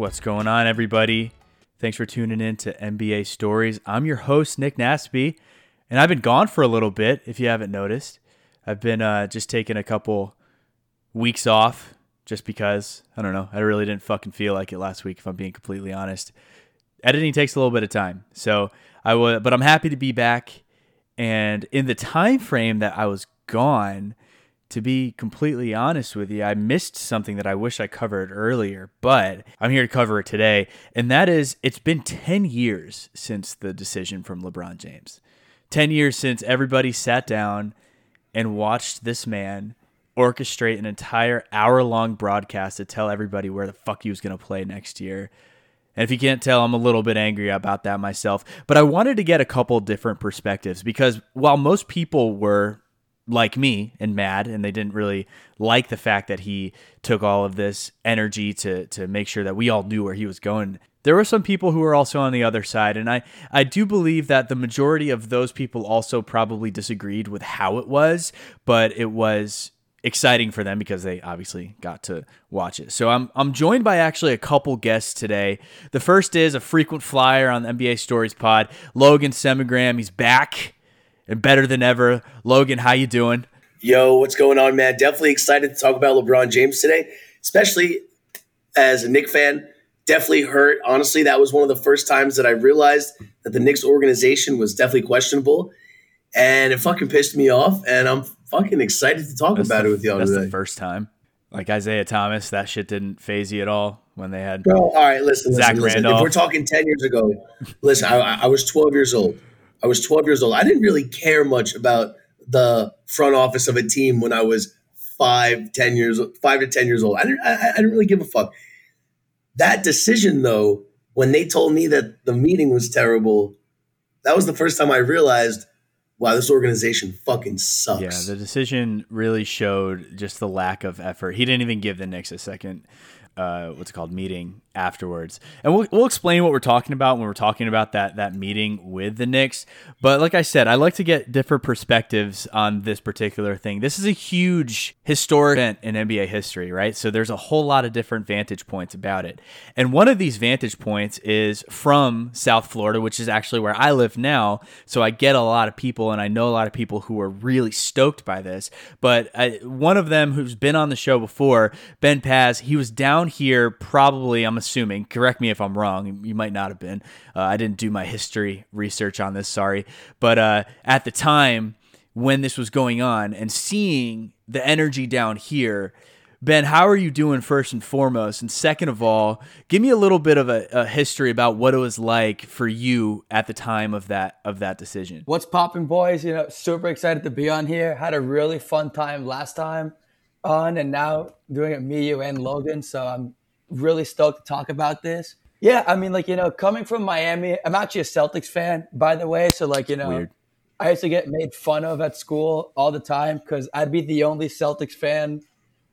What's going on, everybody? Thanks for tuning in to NBA Stories. I'm your host, Nick Nasby, and I've been gone for a little bit, if you haven't noticed. I've been uh, just taking a couple weeks off just because, I don't know, I really didn't fucking feel like it last week, if I'm being completely honest. Editing takes a little bit of time. So I would, but I'm happy to be back. And in the time frame that I was gone, to be completely honest with you, I missed something that I wish I covered earlier, but I'm here to cover it today. And that is it's been 10 years since the decision from LeBron James. 10 years since everybody sat down and watched this man orchestrate an entire hour long broadcast to tell everybody where the fuck he was going to play next year. And if you can't tell, I'm a little bit angry about that myself. But I wanted to get a couple different perspectives because while most people were like me and mad and they didn't really like the fact that he took all of this energy to to make sure that we all knew where he was going there were some people who were also on the other side and i i do believe that the majority of those people also probably disagreed with how it was but it was exciting for them because they obviously got to watch it. So I'm I'm joined by actually a couple guests today. The first is a frequent flyer on the NBA Stories pod, Logan Semigram. He's back and better than ever. Logan, how you doing? Yo, what's going on, man? Definitely excited to talk about LeBron James today, especially as a Knick fan. Definitely hurt. Honestly, that was one of the first times that I realized that the Knicks organization was definitely questionable, and it fucking pissed me off. And I'm fucking excited to talk that's about the, it with y'all that's today. the first time. Like Isiah Thomas, that shit didn't faze you at all when they had. Bro, all right, listen, Zach listen, listen. If we're talking ten years ago, listen, I, I was 12 years old. I was 12 years old. I didn't really care much about the front office of a team when I was five, 10 years, five to 10 years old. I didn't, I, I didn't really give a fuck. That decision, though, when they told me that the meeting was terrible, that was the first time I realized, wow, this organization fucking sucks. Yeah, the decision really showed just the lack of effort. He didn't even give the Knicks a second. Uh, what's it called meeting afterwards, and we'll, we'll explain what we're talking about when we're talking about that that meeting with the Knicks. But like I said, I like to get different perspectives on this particular thing. This is a huge historic event in NBA history, right? So there's a whole lot of different vantage points about it, and one of these vantage points is from South Florida, which is actually where I live now. So I get a lot of people, and I know a lot of people who are really stoked by this. But I, one of them who's been on the show before, Ben Paz, he was down here probably, I'm assuming, correct me if I'm wrong, you might not have been. Uh, I didn't do my history research on this, sorry. But uh, at the time when this was going on and seeing the energy down here, Ben, how are you doing first and foremost? And second of all, give me a little bit of a, a, history about what it was like for you at the time of that of that decision. What's popping, boys? You know, super excited to be on here. Had a really fun time last time on, and now doing it me, you, and Logan. So I'm really stoked to talk about this. Yeah, I mean, like you know, coming from Miami, I'm actually a Celtics fan, by the way. So like you know, Weird. I used to get made fun of at school all the time because I'd be the only Celtics fan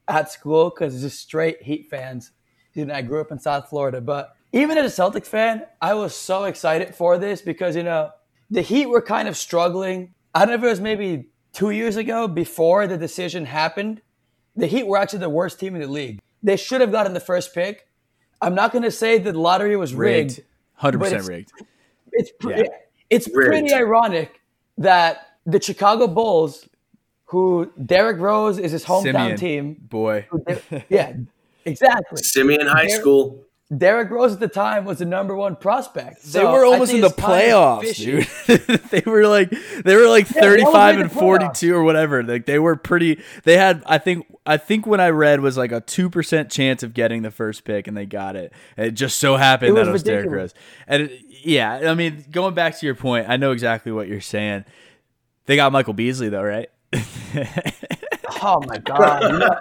at school because it's just straight Heat fans. You know, I grew up in South Florida, but even as a Celtics fan, I was so excited for this because you know the Heat were kind of struggling. I don't know if it was maybe two years ago before the decision happened. The Heat were actually the worst team in the league. They should have gotten the first pick. I'm not going to say the lottery was rigged. Rigged, hundred but percent it's- rigged. It's pre- Yeah. it's Rigged. pretty ironic that the Chicago Bulls, who Derrick Rose is his hometown Simeon, team, boy. yeah, exactly. Simeon High There- School. Derrick Rose at the time was the number one prospect. They were almost in the it's kind of playoffs, dude. they were like they were like Yeah, 35 and 42 or whatever. Like they were pretty they had I think I think when I read was like a 2% chance of getting the first pick and they got it. And it just so happened It that was it was Derrick ridiculous. Rose. And it, yeah, I mean, going back to your point, I know exactly what you're saying. They got Michael Beasley though, right? Oh my god! You know,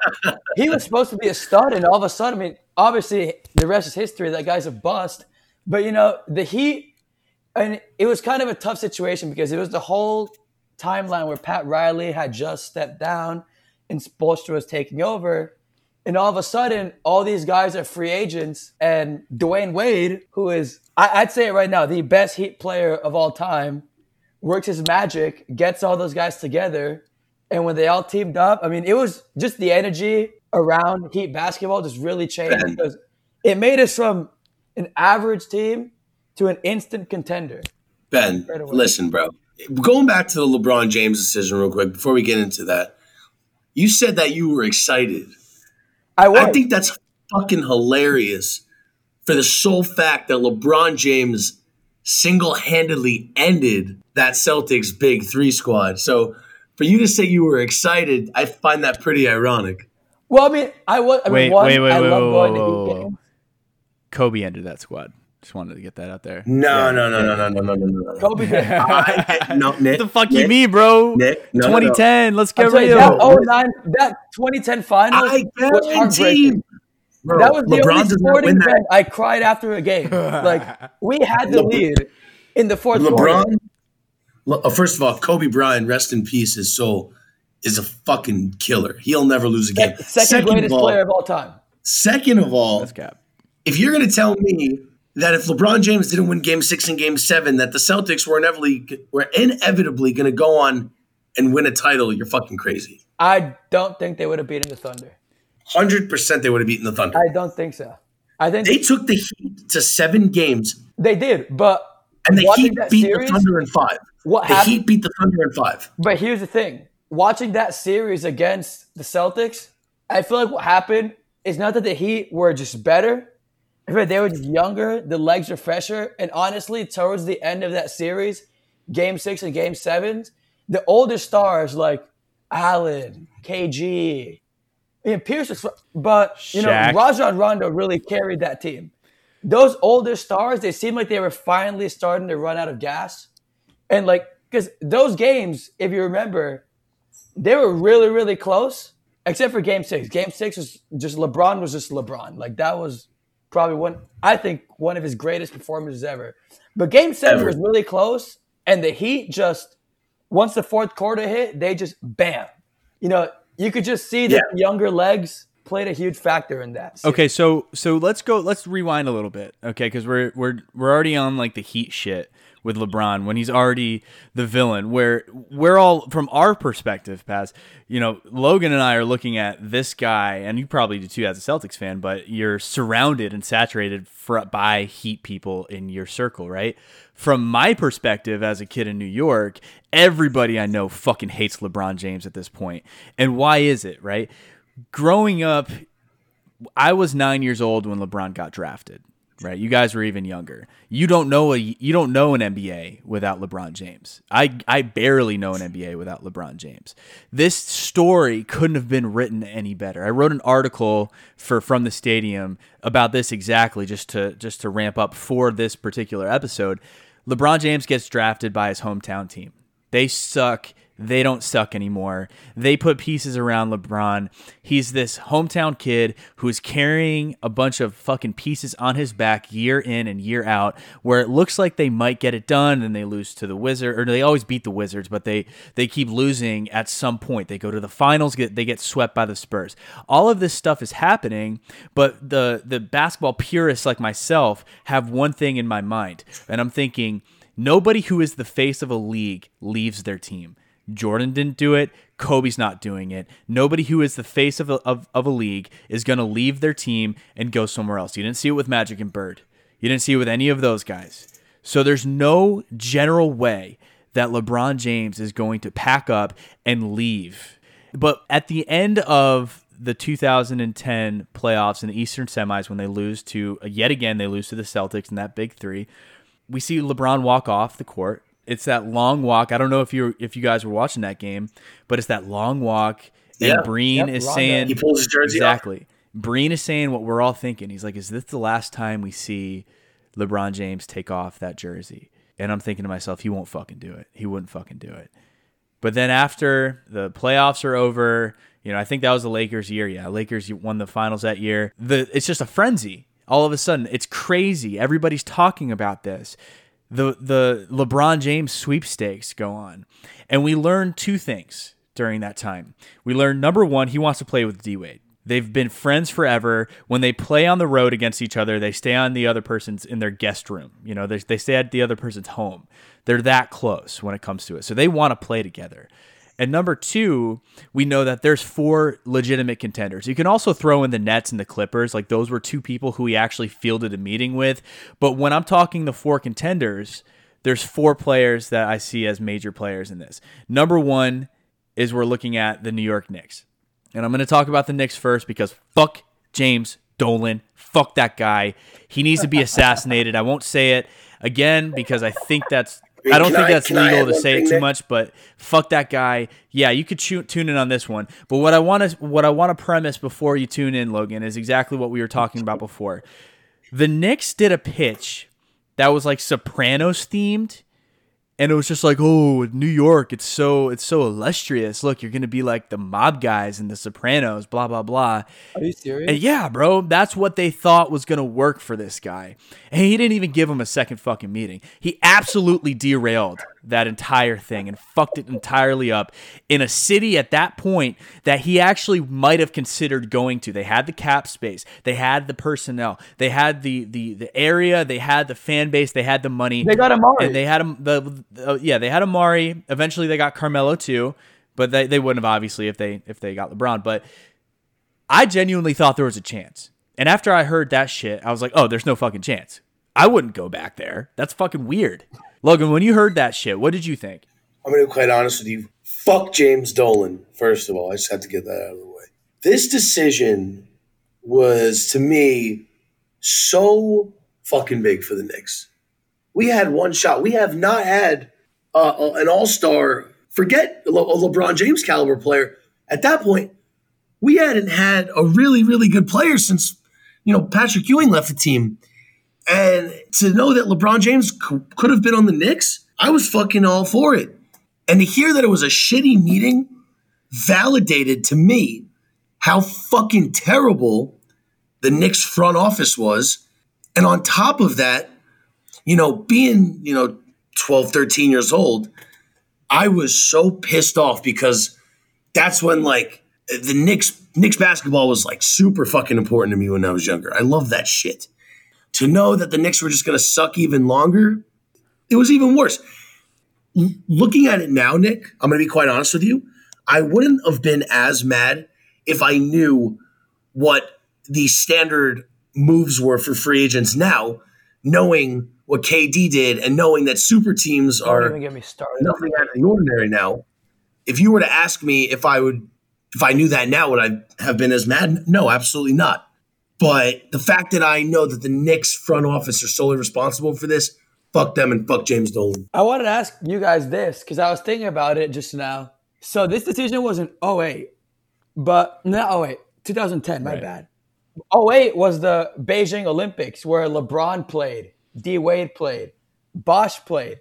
he was supposed to be a stud, and all of a sudden, I mean, obviously, the rest is history. That guy's a bust. But you know, the Heat, and it was kind of a tough situation because it was the whole timeline where Pat Riley had just stepped down, and Spoelstra was taking over, and all of a sudden, all these guys are free agents, and Dwyane Wade, who is, I, I'd say it right now, the best Heat player of all time, works his magic, gets all those guys together, and when they all teamed up, I mean, it was just the energy around Heat basketball just really changed because it made us from an average team to an instant contender. Ben, Right listen, bro. Going back to the LeBron James decision real quick before we get into that. You said that you were excited. I was. I think that's fucking hilarious for the sole fact that LeBron James single-handedly ended that Celtics big 3 squad. So for you to say you were excited, I find that pretty ironic. Well, I mean, I was. I mean, wait, one, wait, wait, I wait, love wait, going wait, to Kobe ended that squad. Just wanted to get that out there. No, yeah. no, no, no, no, no, no, no, no. Kobe. I, no, Nick. What the fuck Nick, you mean, bro? Nick, no, 2010. No. Let's get real. That 09, that 2010 final. I was heartbreaking. Bro, that was LeBron the only sporting event I cried after a game. like we had the Le- lead in the fourth. LeBron. Le- uh, first of all, Kobe Bryant, rest in peace, his soul is a fucking killer. He'll never lose a game. Second, greatest of all, player of all time. second of all, That's cap. if you're going to tell me that if LeBron James didn't win Game Six and Game Seven, that the Celtics were inevitably were inevitably going to go on and win a title, you're fucking crazy. I don't think they would have beaten the Thunder. Hundred percent, they would have beaten the Thunder. I don't think so. I think They took the Heat to seven games, they did, but and the Heat beat series, the Thunder in five. what The happened? Heat beat the Thunder in five. But here's the thing: watching that series against the Celtics, I feel like what happened is not that the Heat were just better, but they were just younger. The legs are fresher, and honestly, towards the end of that series, Game Six and Game Sevens, the older stars like Allen, KG, I mean, Pierce was, but you know, Shaq. Rajon Rondo really carried that team. Those older stars, they seemed like they were finally starting to run out of gas. And like, because those games, if you remember, they were really, really close, except for game six. Game six was just LeBron was just LeBron. Like, that was probably one, I think, one of his greatest performances ever. But game seven Ever. was really close, and the Heat just, once the fourth quarter hit, they just bam. You know, you could just see that Yeah. younger legs played a huge factor in that. Okay, so so let's go. Let's rewind a little bit, okay? Because we're we're we're already on like the heat shit with LeBron when he's already the villain. Where we're all from our perspective, Paz. You know, Logan and I are looking at this guy, and you probably do too as a Celtics fan. But you're surrounded and saturated fr- by Heat people in your circle, right? From my perspective as a kid in New York, everybody I know fucking hates LeBron James at this point. And why is it, right? Growing up, I was nine years old when LeBron got drafted. Right, you guys were even younger. You don't know a you don't know an NBA without LeBron James. I I barely know an NBA without LeBron James. This story couldn't have been written any better. I wrote an article for from the stadium about this exactly just to just to ramp up for this particular episode. LeBron James gets drafted by his hometown team. They suck. They don't suck anymore. They put pieces around LeBron. He's this hometown kid who's carrying a bunch of fucking pieces on his back year in and year out, where it looks like they might get it done, and they lose to the Wizards, or they always beat the Wizards, but they they keep losing at some point. They go to the finals, get they get swept by the Spurs. All of this stuff is happening, but the the basketball purists like myself have one thing in my mind, and I'm thinking nobody who is the face of a league leaves their team. Jordan didn't do it. Kobe's not doing it. Nobody who is the face of a, of, of a league is going to leave their team and go somewhere else. You didn't see it with Magic and Bird. You didn't see it with any of those guys. So there's no general way that LeBron James is going to pack up and leave. But at the end of the 2010 playoffs in the Eastern semis, when they lose to, yet again, they lose to the Celtics in that big three, we see LeBron walk off the court. It's that long walk. I don't know if you if you guys were watching that game, but it's that long walk. And Yeah. Breen Yep, is Rondo. saying He pulls his jersey off. exactly. Breen is saying what we're all thinking. He's like, "Is this the last time we see LeBron James take off that jersey?" And I'm thinking to myself, he won't fucking do it. He wouldn't fucking do it. But then after the playoffs are over, you know, I think that was the Lakers year. Yeah, Lakers won the finals that year. The it's just a frenzy. All of a sudden, it's crazy. Everybody's talking about this. The the LeBron James sweepstakes go on. And we learn two things during that time. We learn number 1, he wants to play with D-Wade. They've been friends forever. When they play on the road against each other, they stay on the other person's in their guest room. You know, they, they stay at the other person's home. They're that close when it comes to it. So they want to play together. And number two, we know that there's four legitimate contenders. You can also throw in the Nets and the Clippers. Like those were two people who he actually fielded a meeting with. But when I'm talking the four contenders, there's four players that I see as major players in this. Number one is we're looking at the New York Knicks. And I'm going to talk about the Knicks first because fuck James Dolan. Fuck that guy. He needs to be assassinated. I won't say it again because I think that's I don't think I, that's legal to say it too much, but fuck that guy. Yeah, you could tune in on this one. But what I want to what I want to premise before you tune in, Logan, is exactly what we were talking about before. The Knicks did a pitch that was like Sopranos themed and it was just like oh new york it's so it's so illustrious. Look you're gonna be like the mob guys and the sopranos blah blah blah. Are you serious? And yeah bro that's what they thought was gonna work for this guy. And he didn't even give him a second fucking meeting. He absolutely derailed that entire thing and fucked it entirely up in a city at that point that he actually might have considered going to. They had the cap space, they had the personnel, they had the the the area, they had the fan base, they had the money. They got him And they had him the, the uh, yeah, they had Amar'e. Eventually they got Carmelo too, but they, they wouldn't have obviously if they if they got LeBron, but I genuinely thought there was a chance. And after I heard that shit, I was like, "Oh, there's no fucking chance." I wouldn't go back there. That's fucking weird. Logan, when you heard that shit, what did you think? I'm to be quite honest with you. Fuck James Dolan, first of all. I just have to get that out of the way. This decision was, to me, so fucking big for the Knicks. We had one shot. We have not had uh, an all star, forget a LeBron James caliber player. At that point, we hadn't had a really, really good player since, you know, Patrick Ewing left the team. And to know that LeBron James c- could have been on the Knicks, I was fucking all for it. And to hear that it was a shitty meeting validated to me how fucking terrible the Knicks front office was. And on top of that, you know, being, you know, 12, 13 years old, I was so pissed off because that's when like the Knicks Knicks basketball was like super fucking important to me when I was younger. I love that shit to know that the Knicks were just going to suck even longer, it was even worse. L- looking at it now, Nick, I'm going to be quite honest with you. I wouldn't have been as mad if I knew what the standard moves were for free agents now, knowing what KD did and knowing that super teams are even get me started. nothing out of the ordinary now. If you were to ask me if I would, if I knew that now, would I have been as mad? No, absolutely not. But the fact that I know that the Knicks front office are solely responsible for this, fuck them and fuck James Dolan. I wanted to ask you guys this because I was thinking about it just now. So this decision was in 08, but no, 08, 2010, my right. bad. 08 was the Beijing Olympics where LeBron played, D Wade played, Bosh played.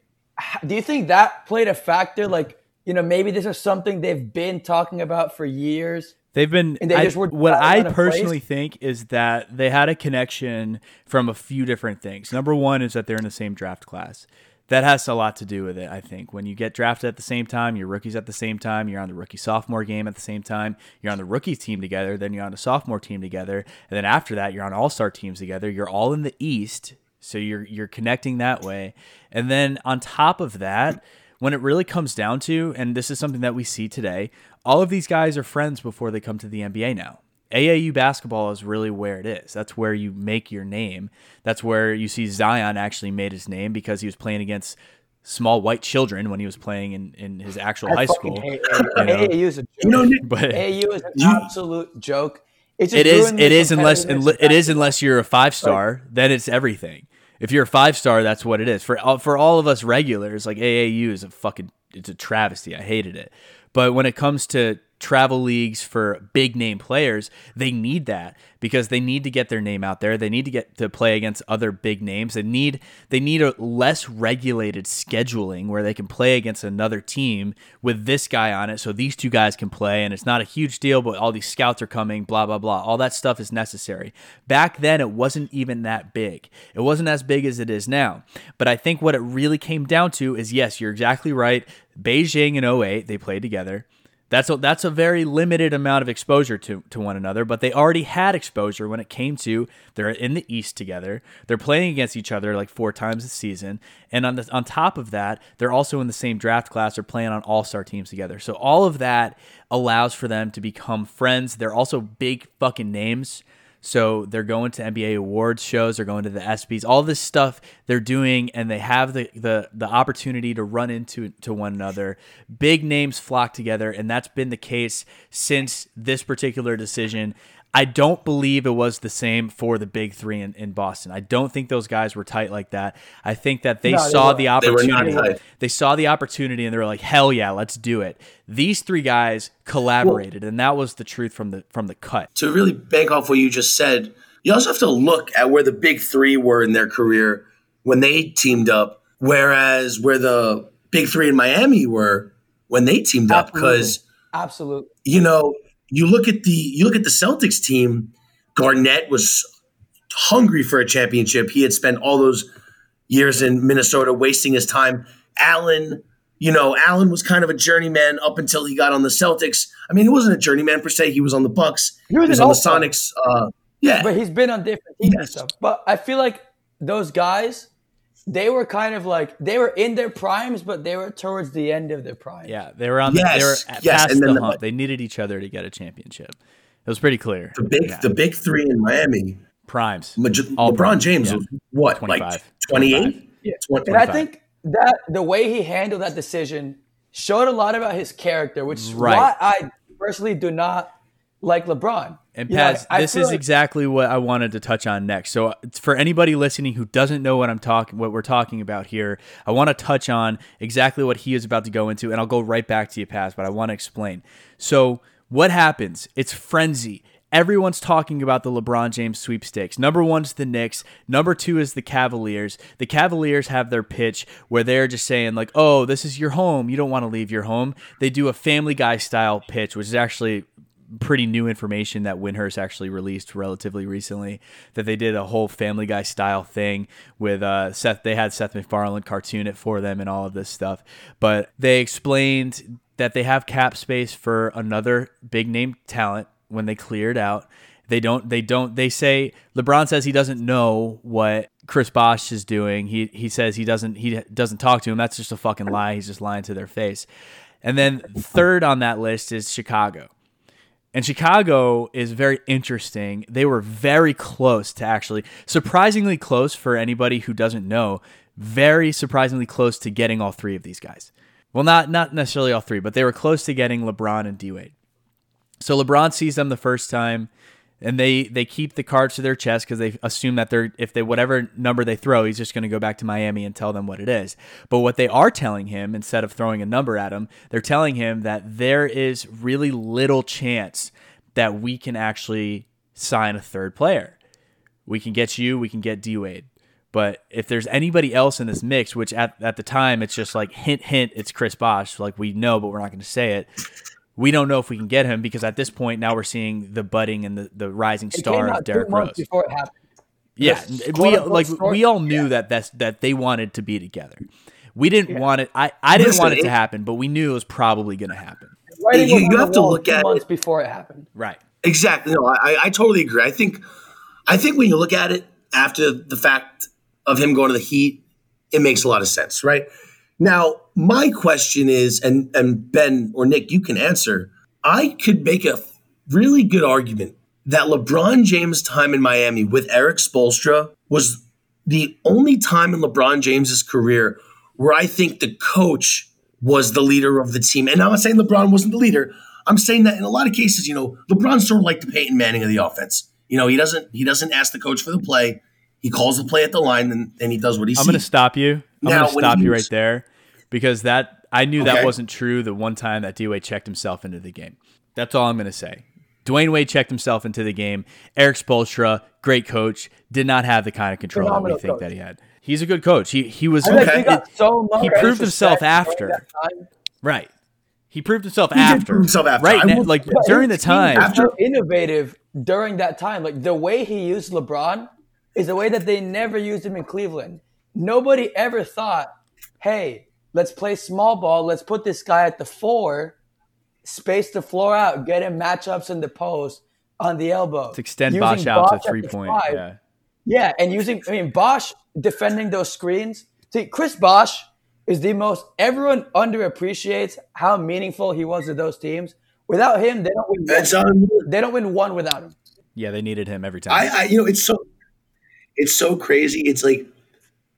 Do you think that played a factor? Like, you know, maybe this is something they've been talking about for years They've been. They I, what I personally think is that they had a connection from a few different things. Number one is that they're in the same draft class. That has a lot to do with it, I think. When you get drafted at the same time, you're rookies at the same time, you're on the rookie sophomore game at the same time, you're on the rookie team together, then you're on the sophomore team together, and then after that, you're on all star teams together. You're all in the East, so you're you're connecting that way. And then on top of that, when it really comes down to, and this is something that we see today, all of these guys are friends before they come to the NBA now. AAU basketball is really where it is. That's where you make your name. That's where you see Zion actually made his name because he was playing against small white children when he was playing in, in his actual I high school. Hate AAU. You know? AAU is a joke. You know, but, AAU is an absolute joke. It's it is. It is unless it is unless you're a five star. Then it's everything. If you're a five star, that's what it is. For uh, for all of us regulars, like AAU is a fucking it's a travesty. I hated it. But when it comes to travel leagues for big name players, they need that because they need to get their name out there. They need to get to play against other big names. They need they need a less regulated scheduling where they can play against another team with this guy on it so these two guys can play and it's not a huge deal but all these scouts are coming blah blah blah. All that stuff is necessary. Back then it wasn't even that big. It wasn't as big as it is now. But I think what it really came down to is yes, you're exactly right. Beijing in 08, they played together. That's a, that's a very limited amount of exposure to, to one another, but they already had exposure when it came to they're in the East together. They're playing against each other like four times a season, and on the, on top of that, they're also in the same draft class. They're playing on All Star teams together. So all of that allows for them to become friends. They're also big fucking names. So they're going to NBA awards shows, they're going to the ESPYS, all this stuff they're doing, and they have the the the opportunity to run into to one another. Big names flock together, and that's been the case since this particular decision. I don't believe it was the same for the big three in, in Boston. I don't think those guys were tight like that. I think that they no, saw they the opportunity. They, they, saw the opportunity and they were like, "Hell yeah, let's do it." These three guys collaborated, well, and that was the truth from the from the cut. To really bank off what you just said, you also have to look at where the big three were in their career when they teamed up, whereas where the big three in Miami were when they teamed up. Because absolutely, you know, you look at the you look at the Celtics team. Garnett was hungry for a championship. He had spent all those years in Minnesota wasting his time. Allen, you know, Allen was kind of a journeyman up until he got on the Celtics. I mean, he wasn't a journeyman per se. He was on the Bucks. He was, he was on the Sonics. Uh, yeah, but he's been on different teams yes. and stuff. But I feel like those guys they were kind of like they were in their primes, but they were towards the end of their prime. Yeah, they were on. The, they were yes. past the, the hump. They needed each other to get a championship. It was pretty clear. The big, yeah. the big three in Miami. Primes. Maj- LeBron James yeah. was what, 25. like twenty eight? Yeah, 20, and I think that the way he handled that decision showed a lot about his character, which is right. why I personally do not like LeBron. And Paz, yeah, this is like- exactly what I wanted to touch on next. So, for anybody listening who doesn't know what I'm talking, what we're talking about here, I want to touch on exactly what he is about to go into, and I'll go right back to you, Paz. But I want to explain. So, what happens? It's frenzy. Everyone's talking about the LeBron James sweepstakes. Number one's the Knicks. Number two is the Cavaliers. The Cavaliers have their pitch where they're just saying, like, oh, this is your home. You don't want to leave your home. They do a family guy style pitch, which is actually pretty new information that Windhorst actually released relatively recently that they did a whole Family Guy style thing with uh, Seth. They had Seth MacFarlane cartoon it for them and all of this stuff, but they explained that they have cap space for another big name talent when they cleared out. They don't. They don't. They say LeBron says he doesn't know what Chris Bosh is doing. He he says he doesn't. He doesn't talk to him. That's just a fucking lie. He's just lying to their face. And then third on that list is Chicago. And Chicago is very interesting. They were very close to actually, surprisingly close for anybody who doesn't know, very surprisingly close to getting all three of these guys. Well, not not necessarily all three, but they were close to getting LeBron and D Wade. So LeBron sees them the first time and they they keep the cards to their chest because they assume that they're if they whatever number they throw, he's just going to go back to Miami and tell them what it is. But what they are telling him instead of throwing a number at him, they're telling him that there is really little chance that we can actually sign a third player. We can get you, we can get D Wade. But if there's anybody else in this mix, which at, at the time it's just like hint hint, it's Chris Bosh, like we know, but we're not going to say it we don't know if we can get him because at this point now we're seeing the budding and the, the rising star of Derrick Rose. Before it happened. Yeah, we like we all knew yeah. that that's that they wanted to be together. We didn't yeah. want it. I, I didn't Listen, want it to happen, but we knew it was probably going to happen. You, you have to look at months it. before it happened. Right. Exactly. No, I, I totally agree. I think I think when you look at it after the fact of him going to the Heat, it makes a lot of sense, right? Now, my question is, and, and Ben or Nick, you can answer. I could make a really good argument that LeBron James' time in Miami with Erik Spoelstra was the only time in LeBron James's career where I think the coach was the leader of the team. And I'm not saying LeBron wasn't the leader. I'm saying that in a lot of cases, you know, LeBron's sort of like the Peyton Manning of the offense. You know, he doesn't he doesn't ask the coach for the play. He calls the play at the line and, and he does what he I'm going to stop you. I'm going to stop you right there because that I knew okay. that wasn't true the one time that D Wade checked himself into the game. That's all I'm going to say. Dwyane Wade checked himself into the game. Erik Spoelstra, great coach, did not have the kind of control Phenomenal that we think coach. that he had. He's a good coach. He he was okay. He, so he proved himself after. Right. He proved himself he after. Prove himself after. Right. Now, like during the time. After innovative during that time. Like the way he used LeBron is the way that they never used him in Cleveland. Nobody ever thought, hey, let's play small ball. Let's put this guy at the four space the floor out, get him matchups in the post on the elbow. To extend Bosh out Bosh to three point. Five. Yeah. Yeah, and using I mean Bosh defending those screens. See, Chris Bosh is the most everyone underappreciates how meaningful he was to those teams. Without him, they don't win. One. They don't win one without him. Yeah, they needed him every time. I, I, you know, it's so, it's so crazy. It's like,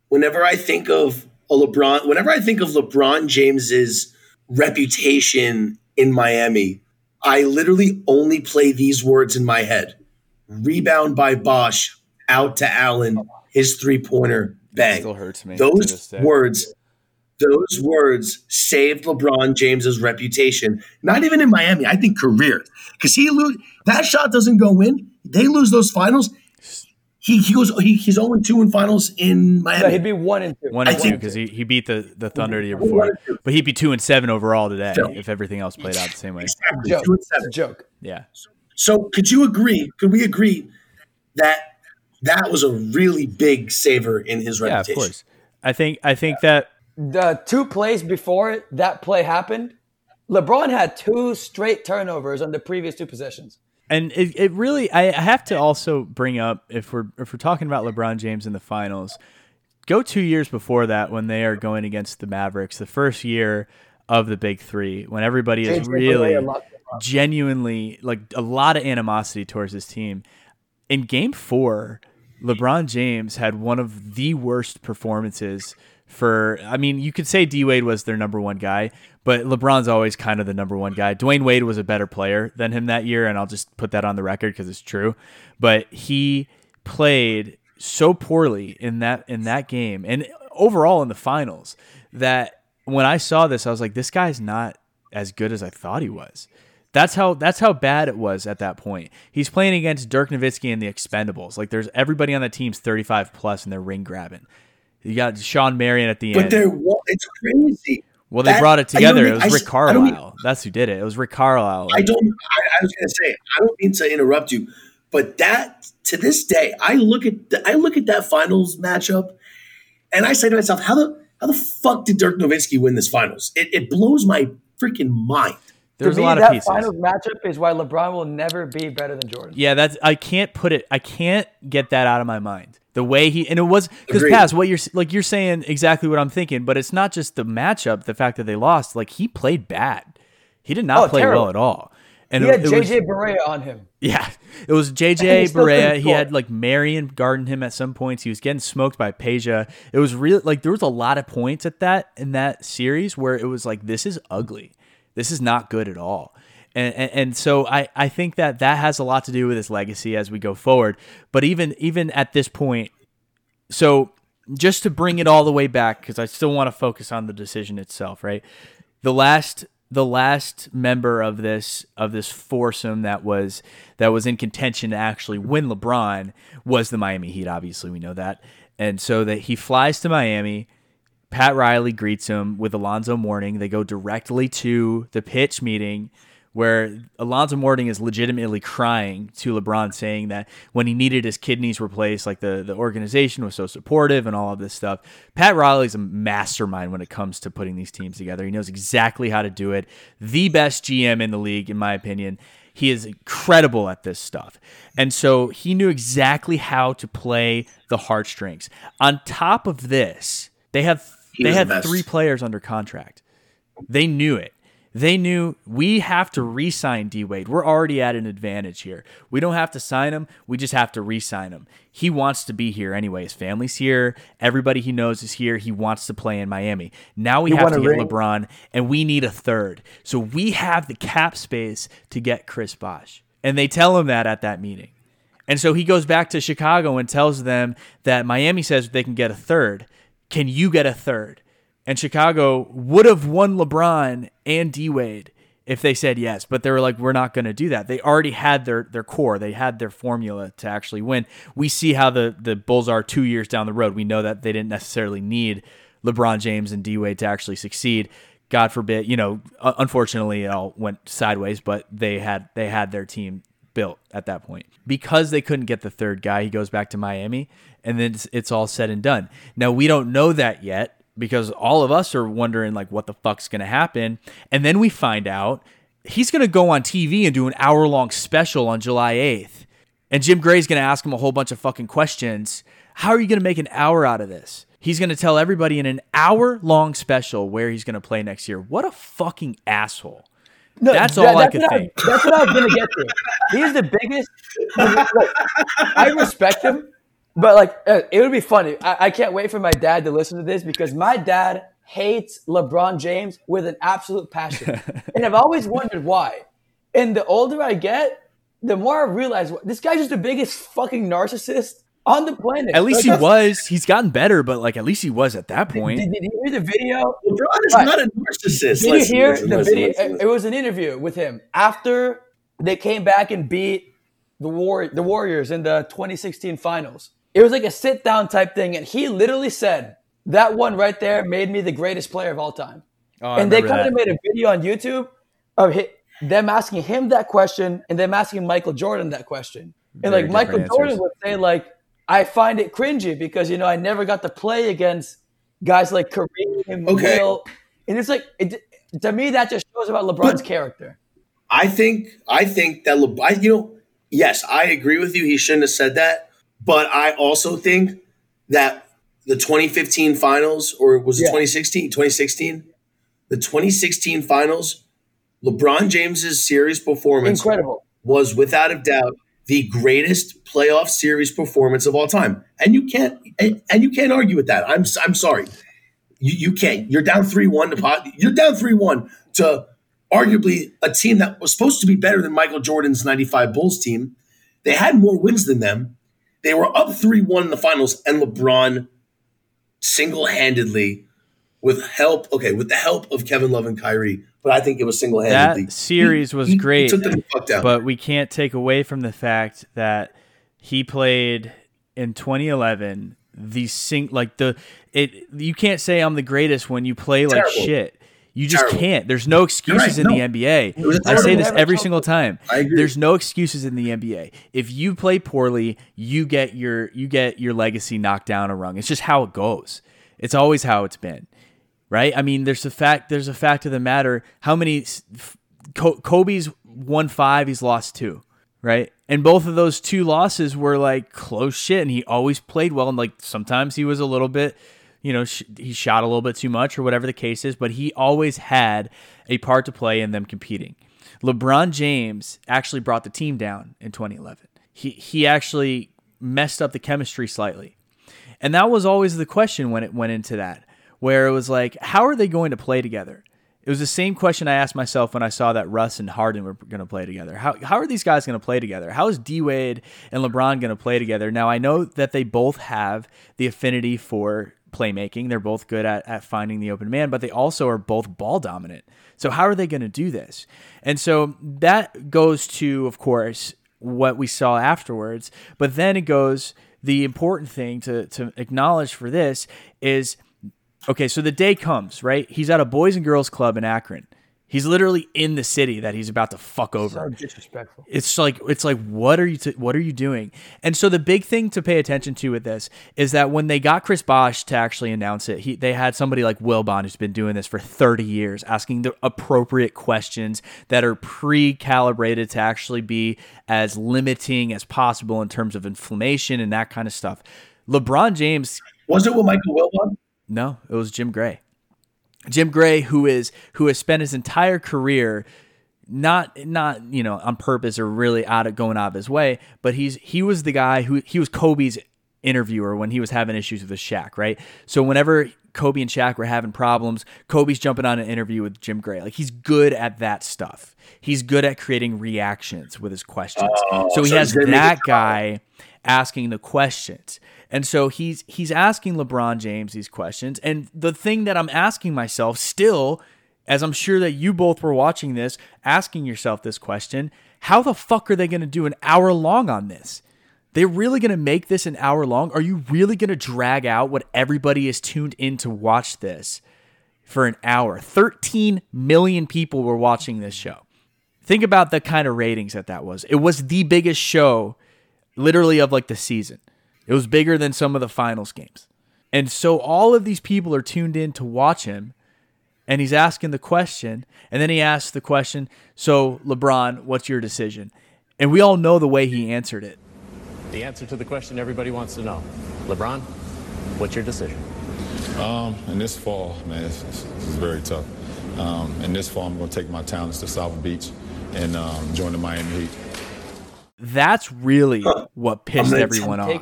whenever I think of a LeBron, whenever I think of LeBron James's reputation in Miami, I literally only play these words in my head: rebound by Bosh, out to Allen, his three pointer, bang. still hurts me. Those words those words saved LeBron James's reputation. Not even in Miami, I think career. Because he lose that shot doesn't go in. They lose those finals. He, he goes he, he's 0 2 in finals in Miami. No, he'd be one and two. One and two because he, he beat the, the Thunder the year before. But he'd be two and seven overall today if everything else played out the same way. Exactly. Joke. Two and seven. Joke. Yeah. So could you agree? Could we agree that that was a really big saver in his reputation? Yeah, of course. I think I think that the two plays before that play happened, LeBron had two straight turnovers on the previous two possessions. And it, it really, I have to also bring up if we're if we're talking about LeBron James in the finals, go two years before that when they are going against the Mavericks, the first year of the Big Three, when everybody is really genuinely like a lot of animosity towards his team. In Game Four, LeBron James had one of the worst performances for I mean, you could say D Wade was their number one guy, but LeBron's always kind of the number one guy. Dwyane Wade was a better player than him that year, and I'll just put that on the record because it's true. But he played so poorly in that in that game and overall in the finals that when I saw this, I was like, this guy's not as good as I thought he was. That's how that's how bad it was at that point. He's playing against Dirk Nowitzki and the Expendables. Like there's everybody on the team's 35 plus and they're ring grabbing. You got Shawn Marion at the but end. But they're it's crazy. Well, they that, brought it together. Mean, it was Rick Carlisle. That's who did it. It was Rick Carlisle. I don't. I, I was going to say. I don't mean to interrupt you, but that to this day, I look at the, I look at that finals matchup, and I say to myself, how the how the fuck did Dirk Nowitzki win this finals? It, it blows my freaking mind. There's me, a lot of that pieces. finals matchup is why LeBron will never be better than Jordan. Yeah, that's I can't put it. I can't get that out of my mind the way he and it was because Paz, what you're like you're saying exactly what I'm thinking, but it's not just the matchup, the fact that they lost. Like he played bad, he did not oh, play terrible. well at all. And he it, had JJ Barea on him. Yeah, it was JJ Barea. He had like Marion guarding him at some points. He was getting smoked by Peja. It was really like there was a lot of points at that in that series where it was like this is ugly. This is not good at all. And, and, and, so I, I think that that has a lot to do with his legacy as we go forward. But even even at this point, so just to bring it all the way back, because I still want to focus on the decision itself, right? The last the last member of this of this foursome that was that was in contention to actually win LeBron was the Miami Heat. Obviously, we know that, and so that he flies to Miami. Pat Riley greets him with Alonzo Mourning. They go directly to the pitch meeting where Alonzo Mourning is legitimately crying to LeBron, saying that when he needed his kidneys replaced, like the, the organization was so supportive and all of this stuff. Pat Riley's a mastermind when it comes to putting these teams together. He knows exactly how to do it. The best GM in the league, in my opinion. He is incredible at this stuff. And so he knew exactly how to play the heartstrings. On top of this, they have they had the three players under contract. They knew it. They knew we have to re sign D Wade. We're already at an advantage here. We don't have to sign him, we just have to re sign him. He wants to be here anyway. His family's here. Everybody he knows is here. He wants to play in Miami. Now we have to get ring? LeBron, and we need a third. So we have the cap space to get Chris Bosh. And they tell him that at that meeting. And so he goes back to Chicago and tells them that Miami says they can get a third. Can you get a third? and Chicago would have won LeBron and D Wade if they said yes, but they were like, we're not going to do that. They already had their their core, they had their formula to actually win. We see how the the Bulls are two years down the road. We know that they didn't necessarily need LeBron James and D Wade to actually succeed. God forbid, you know, unfortunately it all went sideways, but they had they had their team built at that point. Because they couldn't get the third guy, he goes back to Miami and then it's, it's all said and done. Now we don't know that yet because all of us are wondering like what the fuck's going to happen and then we find out he's going to go on TV and do an hour long special on July 8th. And Jim Gray's going to ask him a whole bunch of fucking questions. How are you going to make an hour out of this? He's going to tell everybody in an hour long special where he's going to play next year. What a fucking asshole. No, that's that, all that's I could think. I, that's what I was going to get to. He's the biggest. Look, I respect him, but like, uh, it would be funny. I, I can't wait for my dad to listen to this because my dad hates LeBron James with an absolute passion. and I've always wondered why. And the older I get, the more I realize this guy's just the biggest fucking narcissist on the planet. At least like, he was. He's gotten better, but like at least he was at that point. Did, did you hear the video? LeBron is right. not a narcissist. Did listen, you hear listen, the listen, video? It was an interview with him after they came back and beat the war the Warriors in the 2016 finals. It was like a sit down type thing, and he literally said that one right there made me the greatest player of all time. Oh, and they kind of made a video on YouTube of them asking him that question and them asking Michael Jordan that question. And Very like Michael answers. Jordan would say, like, I find it cringy because you know I never got to play against guys like Kareem and okay. Will, and it's like it, to me that just shows about LeBron's but character. I think I think that LeBron, you know, yes, I agree with you. He shouldn't have said that, but I also think that the 2015 finals, or was it yeah. 2016? 2016, the 2016 finals, LeBron James's series performance, incredible, was without a doubt the greatest playoff series performance of all time. And you can't and, and you can't argue with that. I'm I'm sorry. You, you can't. You're down 3-1 to pot. You're down 3-1 to arguably a team that was supposed to be better than Michael Jordan's 95 Bulls team. They had more wins than them. They were up 3-1 in the finals and LeBron single-handedly with help, okay, with the help of Kevin Love and Kyrie, but I think it was single handedly. That series was he, great, he but we can't take away from the fact that he played in 2011 the sing like the it. You can't say I'm the greatest when you play like Terrible. shit. You just Terrible. can't. There's no excuses right. in no. the NBA. I say this every single time. There's no excuses in the NBA. If you play poorly, you get your you get your legacy knocked down a rung. It's just how it goes. It's always how it's been right? I mean, there's a fact. There's a fact of the matter. How many Kobe's won five, he's lost two, right? And both of those two losses were like close shit, and he always played well. And like sometimes he was a little bit, you know, sh- he shot a little bit too much or whatever the case is, but he always had a part to play in them competing. LeBron James actually brought the team down in 2011. He he actually messed up the chemistry slightly. And that was always the question when it went into that where it was like, how are they going to play together? It was the same question I asked myself when I saw that Russ and Harden were going to play together. How, how are these guys going to play together? How is D Wade and LeBron going to play together? Now, I know that they both have the affinity for playmaking. They're both good at, at finding the open man, but they also are both ball dominant. So, how are they going to do this? And so that goes to, of course, what we saw afterwards. But then it goes the important thing to, to acknowledge for this is Okay, so the day comes, right? He's at a boys and girls club in Akron. He's literally in the city that he's about to fuck over. So disrespectful. It's like it's like what are you t- what are you doing? And so the big thing to pay attention to with this is that when they got Chris Bosh to actually announce it, he they had somebody like Wilbon who's been doing this for 30 years, asking the appropriate questions that are pre-calibrated to actually be as limiting as possible in terms of inflammation and that kind of stuff. LeBron James was it with Michael Wilbon? No, it was Jim Gray. Jim Gray, who is who has spent his entire career not not you know on purpose or really out of going out of his way, but he's he was the guy who he was Kobe's interviewer when he was having issues with the Shaq, right? So whenever Kobe and Shaq were having problems, Kobe's jumping on an interview with Jim Gray. Like he's good at that stuff. He's good at creating reactions with his questions. Oh, so he so has that guy asking the questions. And so he's he's asking LeBron James these questions. And the thing that I'm asking myself still, as I'm sure that you both were watching this, asking yourself this question, how the fuck are they going to do an hour long on this? They're really going to make this an hour long? Are you really going to drag out what everybody is tuned in to watch this for an hour? 13 million people were watching this show. Think about the kind of ratings that that was. It was the biggest show, literally, of like the season. It was bigger than some of the finals games. And so all of these people are tuned in to watch him. and he's asking the question, and then he asks the question, "So, LeBron, what's your decision?" And we all know the way he answered it. The answer to the question everybody wants to know. LeBron, what's your decision? Um, in this fall, man, this is very tough. Um, in this fall, I'm going to take my talents to South Beach and um, join the Miami Heat. That's really what pissed everyone off.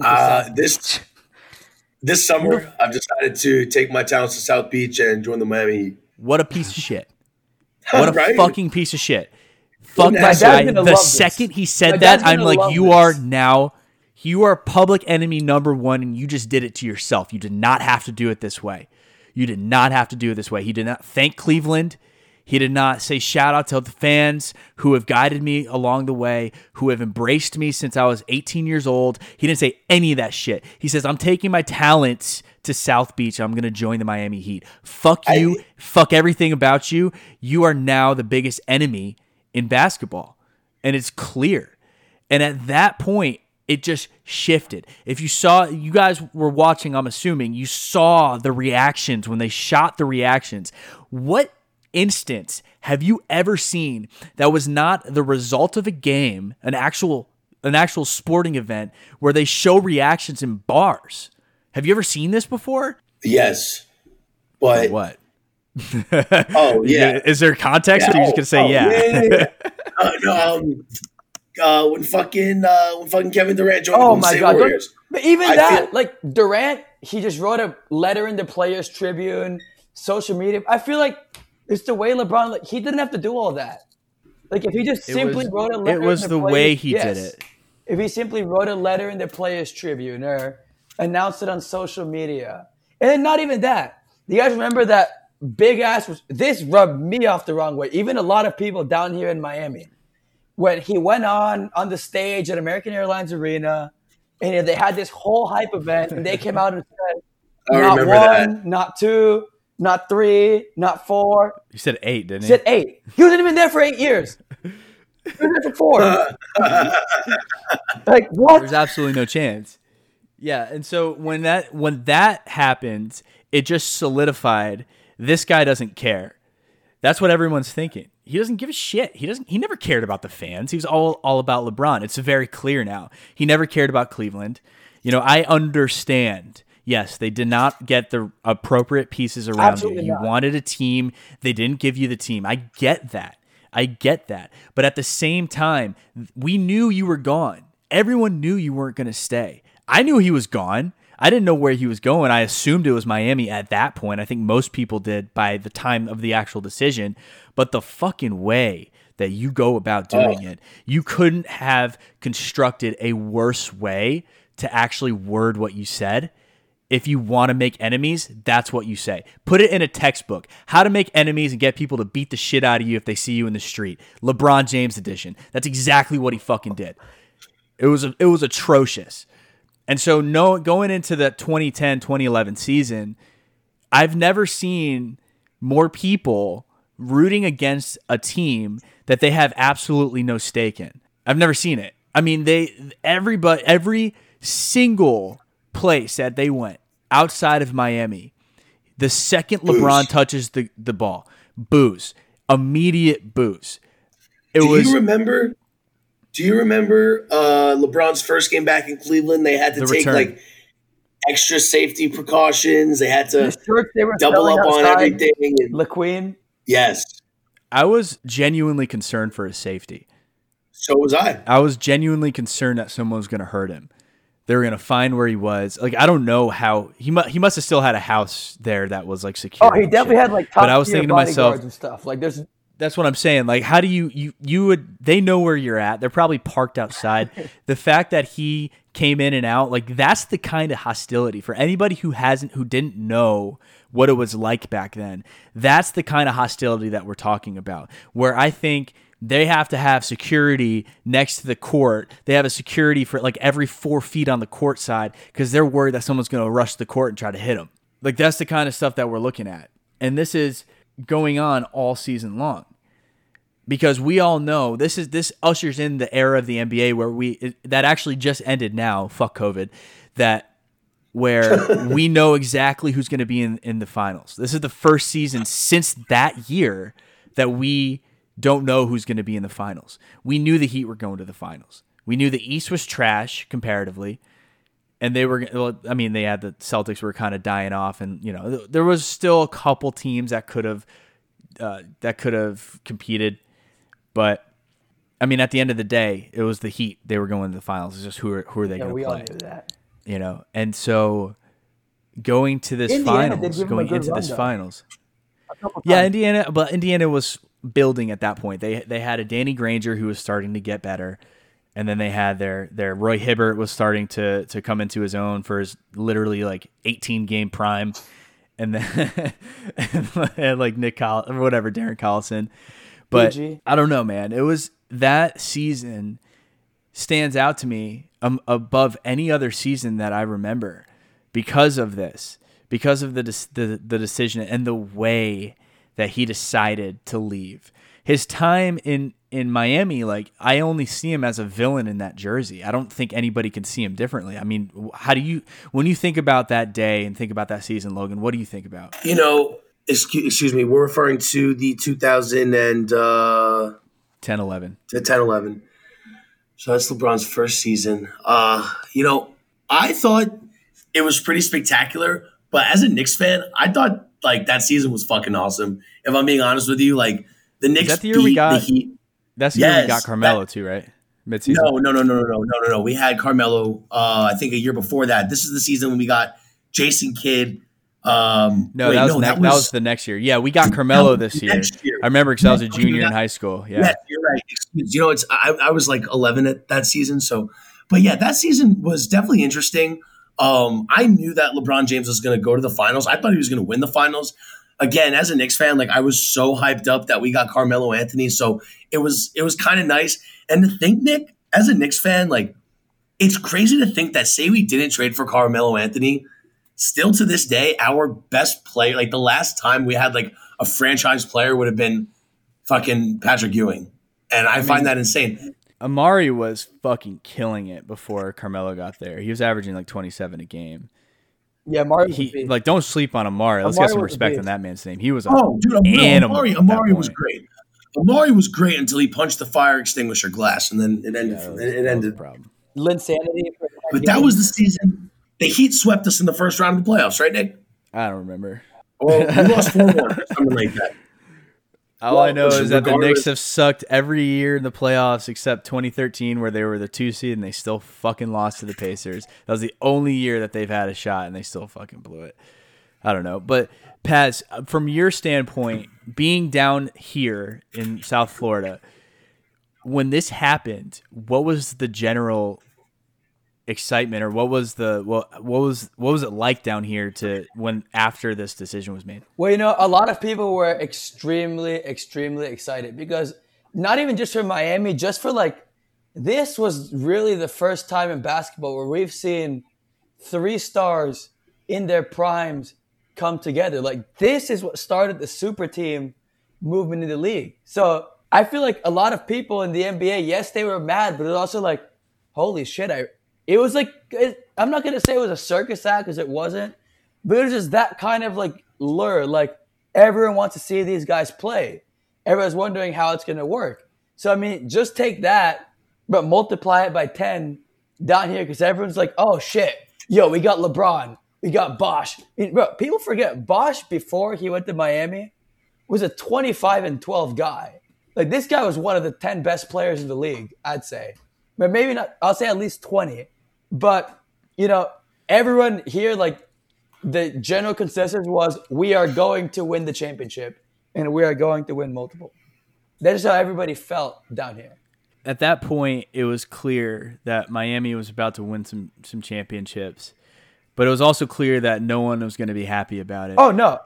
Uh, this this summer, I've decided to take my talents to South Beach and join the Miami Heat. What a piece of shit! What a right? fucking piece of shit! Fuck that guy. The second this. he said that, I'm like, you this. are now, you are public enemy number one, and you just did it to yourself. You did not have to do it this way. You did not have to do it this way. He did not thank Cleveland. He did not say shout out to the fans who have guided me along the way, who have embraced me since I was 18 years old. He didn't say any of that shit. He says, I'm taking my talents to South Beach. I'm going to join the Miami Heat. Fuck you. I, fuck everything about you. You are now the biggest enemy in basketball. And it's clear. And at that point, it just shifted. If you saw, you guys were watching, I'm assuming, you saw the reactions when they shot the reactions. What instance have you ever seen that was not the result of a game, an actual an actual sporting event where they show reactions in bars? Have you ever seen this before? Yes. But what? oh yeah. Is there context? Yeah. Or are you just gonna say oh, yeah? yeah, yeah uh, no, um, uh, when fucking uh, when fucking Kevin Durant joined oh the my God. Warriors. But even I that, feel- like Durant, he just wrote a letter in the Players Tribune, social media. I feel like it's the way LeBron. Like he didn't have to do all that. Like if he just simply was, wrote a letter, it was the, the players, way he yes, did it. If he simply wrote a letter in the Players Tribune or announced it on social media, and then not even that. You guys remember that big ass? Was, this rubbed me off the wrong way. Even a lot of people down here in Miami, when he went on on the stage at American Airlines Arena, and they had this whole hype event, and they came out and said, "Not one, that. not two, not three, not four. He said eight, didn't he? He said eight. He wasn't even there for eight years. He was there for four. like what? There's absolutely no chance. Yeah, and so when that when that happened, it just solidified this guy doesn't care. That's what everyone's thinking. He doesn't give a shit. He doesn't he never cared about the fans. He was all all about LeBron. It's very clear now. He never cared about Cleveland. You know, I understand yes, they did not get the appropriate pieces around Absolutely you. You not. wanted a team, they didn't give you the team. I get that. I get that. But at the same time, we knew you were gone. Everyone knew you weren't going to stay. I knew he was gone. I didn't know where he was going. I assumed it was Miami at that point. I think most people did by the time of the actual decision. But the fucking way that you go about doing it, you couldn't have constructed a worse way to actually word what you said if you want to make enemies, that's what you say. Put it in a textbook. How to make enemies and get people to beat the shit out of you if they see you in the street. LeBron James edition. That's exactly what he fucking did. It was it was atrocious. And so no going into the 2010-2011 season, I've never seen more people rooting against a team that they have absolutely no stake in. I've never seen it. I mean, they everybody every single place that they went outside of Miami, the second booze. LeBron touches the, the ball, booze, immediate booze. It do was, you remember? Do you remember uh, LeBron's first game back in Cleveland? They had to take return. like extra safety precautions. They had to the they double up on everything. And, LaQueen. Yes, I was genuinely concerned for his safety. So was I. I was genuinely concerned that someone was going to hurt him they were gonna find where he was. Like I don't know how he mu- he must have still had a house there that was like secure. Oh, he definitely shit. had like. but I was thinking to myself and stuff. Like there's. That's what I'm saying. Like, how do you you you would? They know where you're at. They're probably parked outside. the fact that he came in and out, like that's the kind of hostility for anybody who hasn't who didn't know what it was like back then. That's the kind of hostility that we're talking about. Where I think they have to have security next to the court. They have a security for like every four feet on the court side because they're worried that someone's going to rush the court and try to hit them. Like that's the kind of stuff that we're looking at. And this is going on all season long because we all know this is this ushers in the era of the NBA where we it, that actually just ended now. Fuck COVID. That where we know exactly who's going to be in, in the finals. This is the first season since that year that we don't know who's going to be in the finals. We knew the Heat were going to the finals. We knew the East was trash comparatively, and they were. Well, I mean, they had the Celtics were kind of dying off, and you know there was still a couple teams that could have uh, that could have competed, but I mean, at the end of the day, it was the Heat. They were going to the finals. It's just who are who are they Yeah, going we to all play? knew that. You know, and so going to this Indiana finals, give 'em a going into run, this though. finals. Yeah. Indiana, but Indiana was building at that point. They they had a Danny Granger who was starting to get better, and then they had their their Roy Hibbert was starting to to come into his own for his literally like 18 game prime, and then and like Nick Coll or whatever Darren Collison. But PG. I don't know, man. It was that season stands out to me um, above any other season that I remember because of this, because of the, des- the the decision and the way that he decided to leave. His time in in Miami, like I only see him as a villain in that jersey. I don't think anybody can see him differently. I mean, how do you when you think about that day and think about that season, Logan? What do you think about? You know, excuse, excuse me, we're referring to the 2000 and uh, 10 11. to 10 11. So that's LeBron's first season. Uh, you know, I thought it was pretty spectacular, but as a Knicks fan, I thought like that season was fucking awesome. If I'm being honest with you, like the Knicks Is that the year we got, the Heat. That's the yes, year we got Carmelo that, too, right? Mid-season. No, no, no, no, no, no, no, no. We had Carmelo. Uh, I think a year before that. This is the season when we got Jason Kidd. Um, no, wait, that, was no ne- that, was, that was the next year. Yeah, we got Carmelo this year. year. I remember because I was a junior in high school. Yeah, yeah you're right. Excuse, you know, it's I, I was like 11 at that season. So, but yeah, that season was definitely interesting. Um, I knew that LeBron James was going to go to the finals. I thought he was going to win the finals. Again, as a Knicks fan, like I was so hyped up that we got Carmelo Anthony. So it was it was kind of nice. And to think, Nick, as a Knicks fan, like it's crazy to think that say we didn't trade for Carmelo Anthony, still to this day, our best player, like the last time we had like a franchise player would have been fucking Patrick Ewing. And I, find that insane. Amar'e was fucking killing it before Carmelo got there. He was averaging like 27 a game. Yeah, Mario. was a He beast. like don't sleep on Amar'e. Let's Amar'e get some respect beast. on that man's name. He was a Oh, dude, no, animal Amar'e, at Amar'e was great. Amar'e was great until he punched the fire extinguisher glass, and then it ended. that was- it, it that was a ended. problem. Linsanity. for But that was the season. The Heat swept us in the first round of the playoffs, right, Nick? I don't remember. Well, we lost four one or something like that. All Well, I know is that the Knicks have sucked every year in the playoffs except 2013, where they were the two seed and they still fucking lost to the Pacers. That was the only year that they've had a shot and they still fucking blew it. I don't know, but Paz, from your standpoint, being down here in South Florida, when this happened, what was the general excitement, or what was the what what was what was it like down here to when after this decision was made? Well, you know, a lot of people were extremely, extremely excited because not even just for Miami, just for like, this was really the first time in basketball where we've seen three stars in their primes come together. Like, this is what started the super team movement in the league. So I feel like a lot of people in the NBA, yes, they were mad, but it's also like, holy shit, I. It was like it, I'm not gonna say it was a circus act because it wasn't, but it was just that kind of like lure. Like everyone wants to see these guys play. Everyone's wondering how it's gonna work. So I mean, just take that, but multiply it by ten down here because everyone's like, oh shit, yo, we got LeBron, we got mean, bro, people forget Bosh before he went to Miami was a 25 and 12 guy. Like this guy was one of the 10 best players in the league, I'd say. But maybe not, I'll say at least 20. But, you know, everyone here, like the general consensus was we are going to win the championship and we are going to win multiple. That's how everybody felt down here. at that point, it was clear that Miami was about to win some some championships, but it was also clear that no one was going to be happy about it. Oh no!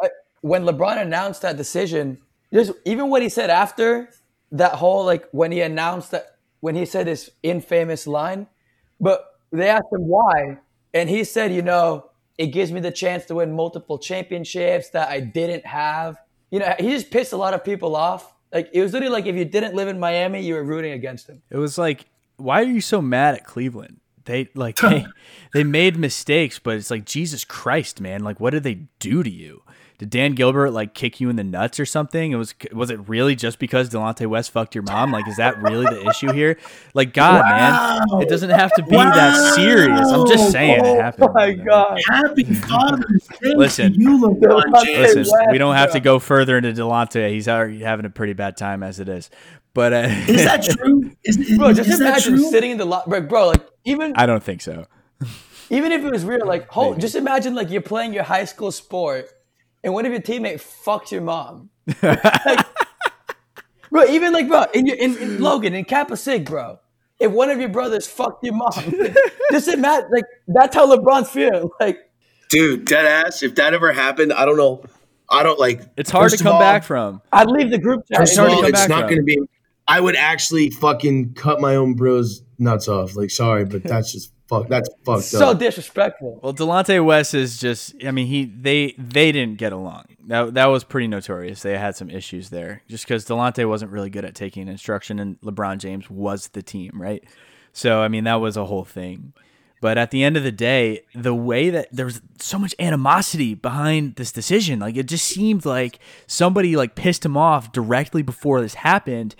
When LeBron announced that decision, just even what he said after that whole like when he announced that when he said his infamous line, but they asked him why, and he said, you know, it gives me the chance to win multiple championships that I didn't have. You know, he just pissed a lot of people off. Like it was literally like if you didn't live in Miami, you were rooting against him. It was like, why are you so mad at Cleveland? They like they they made mistakes, but it's like Jesus Christ, man. Like, what did they do to you? Did Dan Gilbert like kick you in the nuts or something? It was was it really just because Delonte West fucked your mom? Like, is that really the issue here? Like, God, Wow. man, it doesn't have to be that serious. I'm just saying it happened. Oh my god. Happy Father's Day Listen. you, LeBron James. Listen, West, we don't have to go further into Delonte. He's already having a pretty bad time as it is. But uh, Is that true? Is, is, Bro, just is that imagine true? sitting in the lot, bro, bro. Like even I don't think so. even if it was real, like hold, just imagine like you're playing your high school sport, and one of your teammates fucks your mom. Like, bro, even like bro, in, your, in, in Logan in Kappa Sig, bro. If one of your brothers fucked your mom, just imagine like that's how LeBron's feeling. Like Dude, dead ass. If that ever happened, I don't know. I don't like. It's hard to come all- back from. I'd leave the group chat. First hard of to all, come it's back not going to be. I would actually fucking cut my own bro's nuts off. Like, sorry, but that's just fuck. That's fucked so up. disrespectful. Well, Delonte West is just. I mean, he they they didn't get along. That that was pretty notorious. They had some issues there, just because Delonte wasn't really good at taking instruction, and LeBron James was the team, right? So I mean, that was a whole thing. But at the end of the day, the way that there was so much animosity behind this decision, like it just seemed like somebody like pissed him off directly before this happened,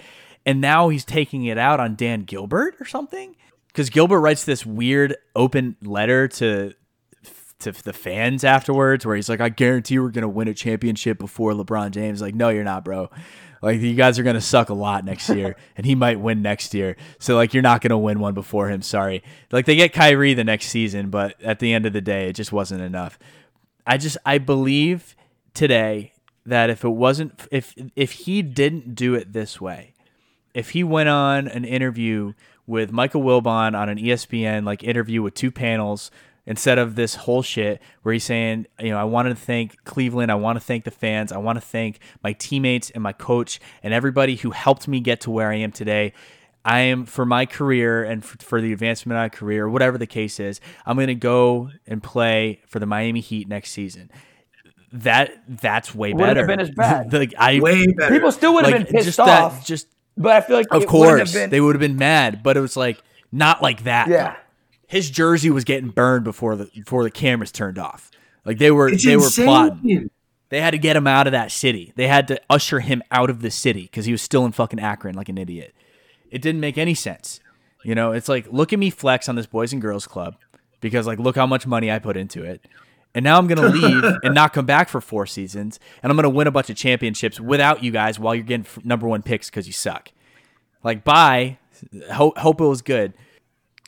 and now he's taking it out on Dan Gilbert or something. Because Gilbert writes this weird open letter to to the fans afterwards, where he's like, "I guarantee we're gonna win a championship before LeBron James." Like, no, you're not, bro. Like, you guys are gonna suck a lot next year, and he might win next year. So, like, you're not gonna win one before him. Sorry. Like, they get Kyrie the next season, but at the end of the day, it just wasn't enough. I just I believe today that if it wasn't if if he didn't do it this way, if he went on an interview with Michael Wilbon on an ESPN like interview with two panels instead of this whole shit where he's saying, you know, I want to thank Cleveland, I want to thank the fans, I want to thank my teammates and my coach and everybody who helped me get to where I am today. I am for my career and for, for the advancement of my career, whatever the case is, I'm going to go and play for the Miami Heat next season. That that's way Wouldn't have better. been as bad. like I Way better. People still would have like been pissed just off, that just but I feel like of it course, have been, they would have been mad, but it was like not like that. Yeah. his jersey was getting burned before the before the cameras turned off. Like they were It's they insane. were plotting. They had to get him out of that city. They had to usher him out of the city because he was still in fucking Akron like an idiot. It didn't make any sense. You know, it's like look at me flex on this boys and girls club because like look how much money I put into it. And now I'm going to leave and not come back for four seasons and I'm going to win a bunch of championships without you guys while you're getting number 1 picks cuz you suck. Like bye. Hope hope it was good.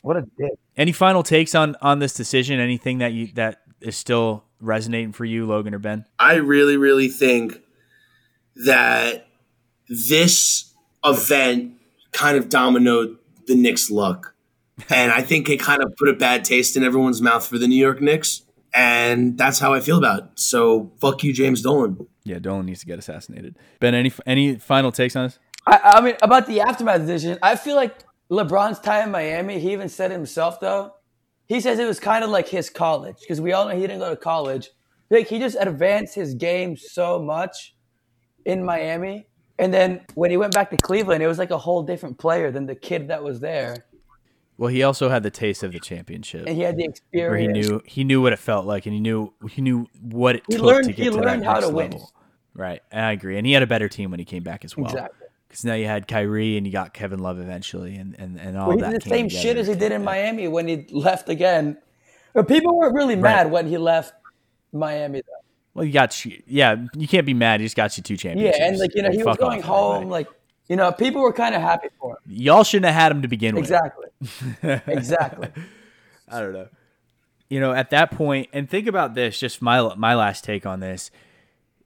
What a dick. Any final takes on on this decision? Anything that you that is still resonating for you, Logan or Ben? I really, really think that this event kind of dominoed the Knicks' luck. And I think it kind of put a bad taste in everyone's mouth for the New York Knicks. And that's how I feel about it. So fuck you, James Dolan. Yeah, Dolan needs to get assassinated. Ben, any any final takes on this? I, I mean, about the aftermath decision, I feel like LeBron's time in Miami, he even said it himself, though. He says it was kind of like his college because we all know he didn't go to college. Like, he just advanced his game so much in Miami. And then when he went back to Cleveland, it was like a whole different player than the kid that was there. Well, he also had the taste of the championship, And he had the experience. where he knew he knew what it felt like, and he knew he knew what it He took learned- to get he to learned that how next to win. level. Right, and I agree. And he had a better team when he came back as well. Exactly. Because now you had Kyrie and you got Kevin Love eventually, and and, and all Well, he that. did the same shit as he did in Miami when he left again. But people weren't really mad when he left Miami, though. Well, you got you, yeah. You can't be mad. He just got you two championships. Yeah, and like you know, he was going off, home. Like you know, people were kind of happy for him. y'all shouldn't have had him to begin with. Exactly. exactly. I don't know. You know, at that point, and think about this. Just my my last take on this.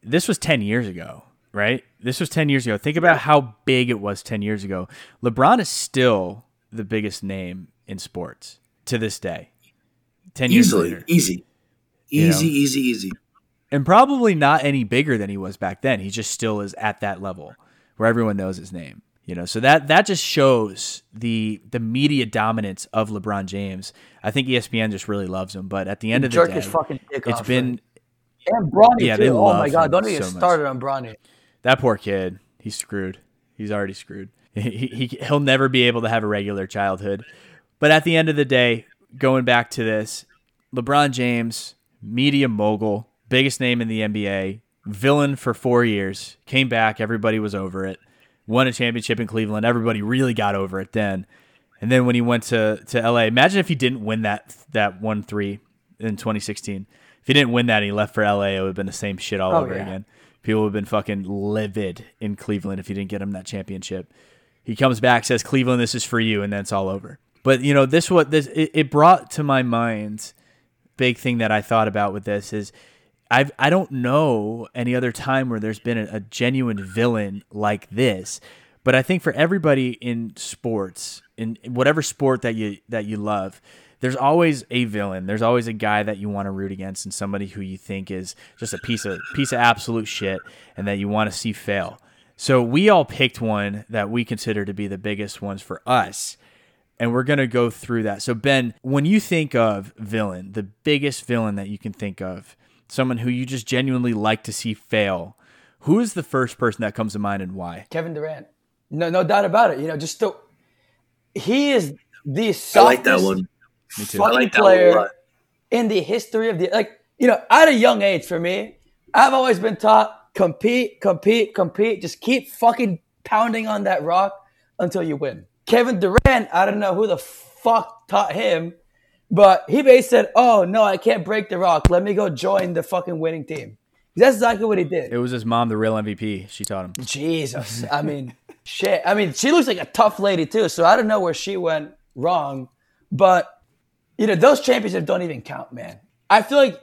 This was ten years ago, right? This was ten years ago. Think about how big it was ten years ago. LeBron is still the biggest name in sports to this day. Ten years later, Easy. You Easy, know? easy, easy. and probably not any bigger than he was back then. He just still is at that level where everyone knows his name. You know, so that that just shows the the media dominance of LeBron James. I think ESPN just really loves him, but at the end of the Jerk day, fucking dick it's been And Bronny Yeah, too. they oh my god, don't even so started on Bronny. that poor kid. He's screwed. He's already screwed. He, he he'll never be able to have a regular childhood. But at the end of the day, going back to this, LeBron James, media mogul, biggest name in the NBA, villain for four years, came back, everybody was over it, won a championship in Cleveland, everybody really got over it then. And then when he went to, to LA, imagine if he didn't win that that one three in 2016. If he didn't win that and he left for LA, it would have been the same shit all Oh, over yeah. again. People would have been fucking livid in Cleveland if he didn't get him that championship. He comes back, says, Cleveland, this is for you, and then it's all over. But you know, this what this it, it brought to my mind big thing that I thought about with this is I've I don't know any other time where there's been a, a genuine villain like this. But I think for everybody in sports, in whatever sport that you that you love, there's always a villain. There's always a guy that you want to root against and somebody who you think is just a piece of piece of absolute shit and that you want to see fail. So we all picked one that we consider to be the biggest ones for us and we're going to go through that. So, Ben, when you think of villain, the biggest villain that you can think of, someone who you just genuinely like to see fail, who is the first person that comes to mind and why? Kevin Durant. No, no doubt about it. You know, just the he is the softest I like that one. fucking I like that player lot. in the history of the like. You know, at a young age, for me, I've always been taught compete, compete, compete. Just keep fucking pounding on that rock until you win. Kevin Durant, I don't know who the fuck taught him, but he basically said, "Oh no, I can't break the rock. Let me go join the fucking winning team." That's exactly what he did. It was his mom, the real MVP. She taught him. Jesus. I mean, shit. I mean, she looks like a tough lady too, so I don't know where she went wrong. But, you know, those championships don't even count, man. I feel like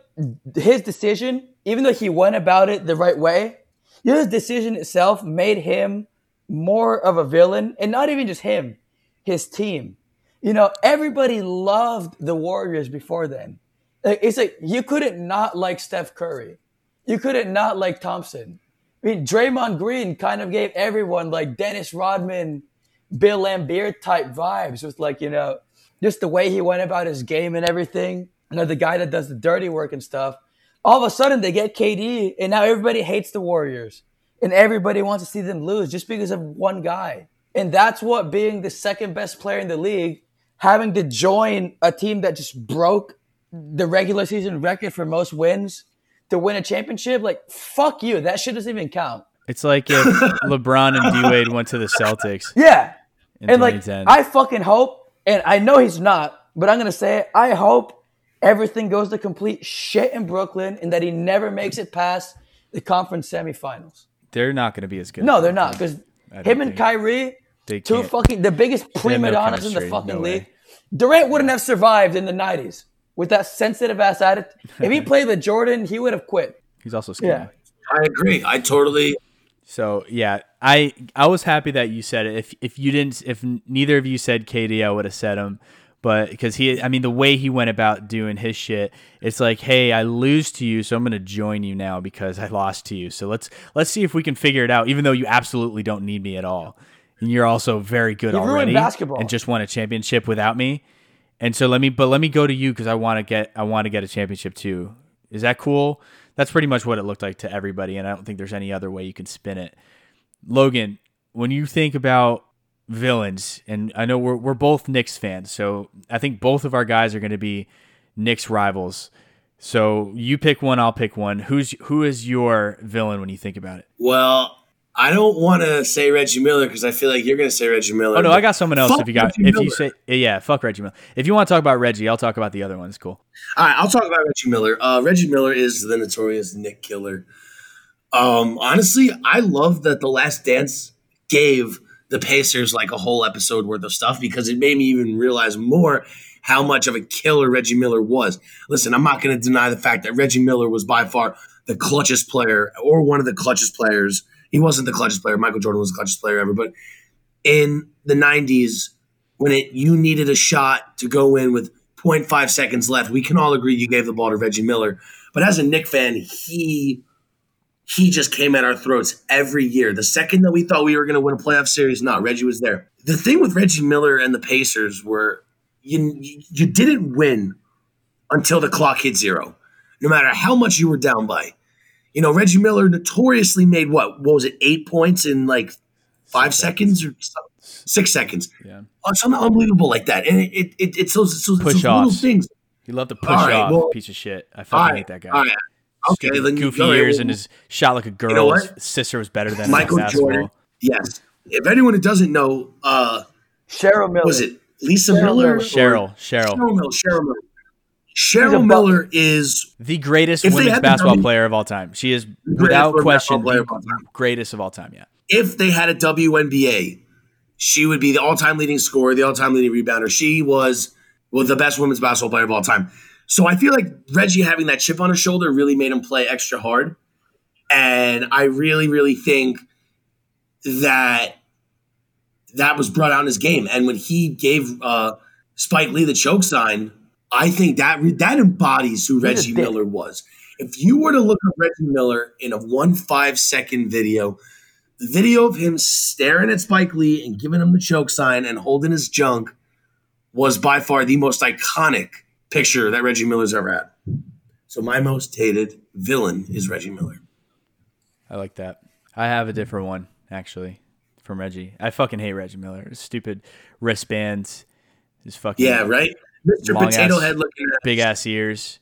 his decision, even though he went about it the right way, you know, his decision itself made him more of a villain, and not even just him, his team. You know, everybody loved the Warriors before then. It's like you couldn't not like Steph Curry. You couldn't not like Thompson. I mean, Draymond Green kind of gave everyone like Dennis Rodman, Bill Laimbeer type vibes with like, you know, just the way he went about his game and everything. You know, the guy that does the dirty work and stuff. All of a sudden they get KD and now everybody hates the Warriors and everybody wants to see them lose just because of one guy. And that's what being the second best player in the league, having to join a team that just broke the regular season record for most wins to win a championship, like fuck you. That shit doesn't even count. It's like if LeBron and D Wade went to the Celtics Yeah. and like I fucking hope, and I know he's not, but I'm gonna say it. I hope everything goes to complete shit in Brooklyn, and that he never makes it past the conference semifinals. they're not going to be as good. No, they're not because him and Kyrie, two fucking the biggest prima no donnas in the fucking no league. Durant wouldn't have survived in the '90s with that sensitive ass attitude. if he played with Jordan, he would have quit. He's also skinny. Yeah. I agree. I totally. So yeah, I I was happy that you said it. If if you didn't, if neither of you said KD, I would have said him. But because he, I mean, the way he went about doing his shit, it's like, hey, I lose to you, so I'm gonna join you now because I lost to you. So let's let's see if we can figure it out. Even though you absolutely don't need me at all, and you're also very good He ruined already, basketball. and just won a championship without me. And so let me, but let me go to you because I want to get, I want to get a championship too. Is that cool? That's pretty much what it looked like to everybody, and I don't think there's any other way you can spin it. Logan, when you think about villains, and I know we're we're both Knicks fans, so I think both of our guys are going to be Knicks rivals. So you pick one, I'll pick one. Who's who is your villain when you think about it? Well, I don't want to say Reggie Miller because I feel like you're going to say Reggie Miller. Oh no, I got someone else. If you got, Reggie if you Miller. say, yeah, fuck Reggie Miller. If you want to talk about Reggie, I'll talk about the other ones. Cool. All right, I'll talk about Reggie Miller. Uh, Reggie Miller is the notorious Knick Killer. Um, honestly, I love that the Last Dance gave the Pacers like a whole episode worth of stuff because it made me even realize more how much of a killer Reggie Miller was. Listen, I'm not going to deny the fact that Reggie Miller was by far the clutchest player or one of the clutchest players. He wasn't the clutchest player. Michael Jordan was the clutchest player ever, but in the 90s when it you needed a shot to go in with 0.5 seconds left. We can all agree you gave the ball to Reggie Miller. But as a Knick fan, he he just came at our throats every year. The second that we thought we were going to win a playoff series, not Reggie was there. The thing with Reggie Miller and the Pacers were you you didn't win until the clock hit zero, no matter how much you were down by. You know, Reggie Miller notoriously made what? What was it? Eight points in like five seconds or? Six seconds. Yeah. Oh, something unbelievable like that, and it, it, it it's those, it's those, it's Push those little things. He loved to push All right, off, well- piece of shit. I fucking right, hate that guy. all right. Okay, Stupid then goofy all right, ears well, and his shot like a girl. You know his what? sister was better than him Michael in. Jordan. Yes. If anyone who doesn't know, uh, Cheryl Miller. was it Lisa Cheryl Miller? Miller. or- Cheryl, Cheryl, Cheryl Miller. Cheryl Miller. Cheryl. Miller is the greatest women's basketball W- player of all time. She is without question the greatest of all time. Yeah. if they had a WNBA, she would be the all-time leading scorer, the all-time leading rebounder. She was well, the best women's basketball player of all time. So I feel like Reggie having that chip on his shoulder really made him play extra hard. And I really, really think that that was brought out in his game. And when he gave uh, Spike Lee the choke sign, I think that that embodies who Reggie. Miller was. If you were to look at Reggie Miller in a one five second video, the video of him staring at Spike Lee and giving him the choke sign and holding his junk was by far the most iconic picture that Reggie Miller's ever had. So my most hated villain is Reggie Miller. I like that. I have a different one actually from Reggie. I fucking hate Reggie Miller. His stupid wristbands, his fucking Yeah, right. Mr. Potato ass- Head looking at big ass ears.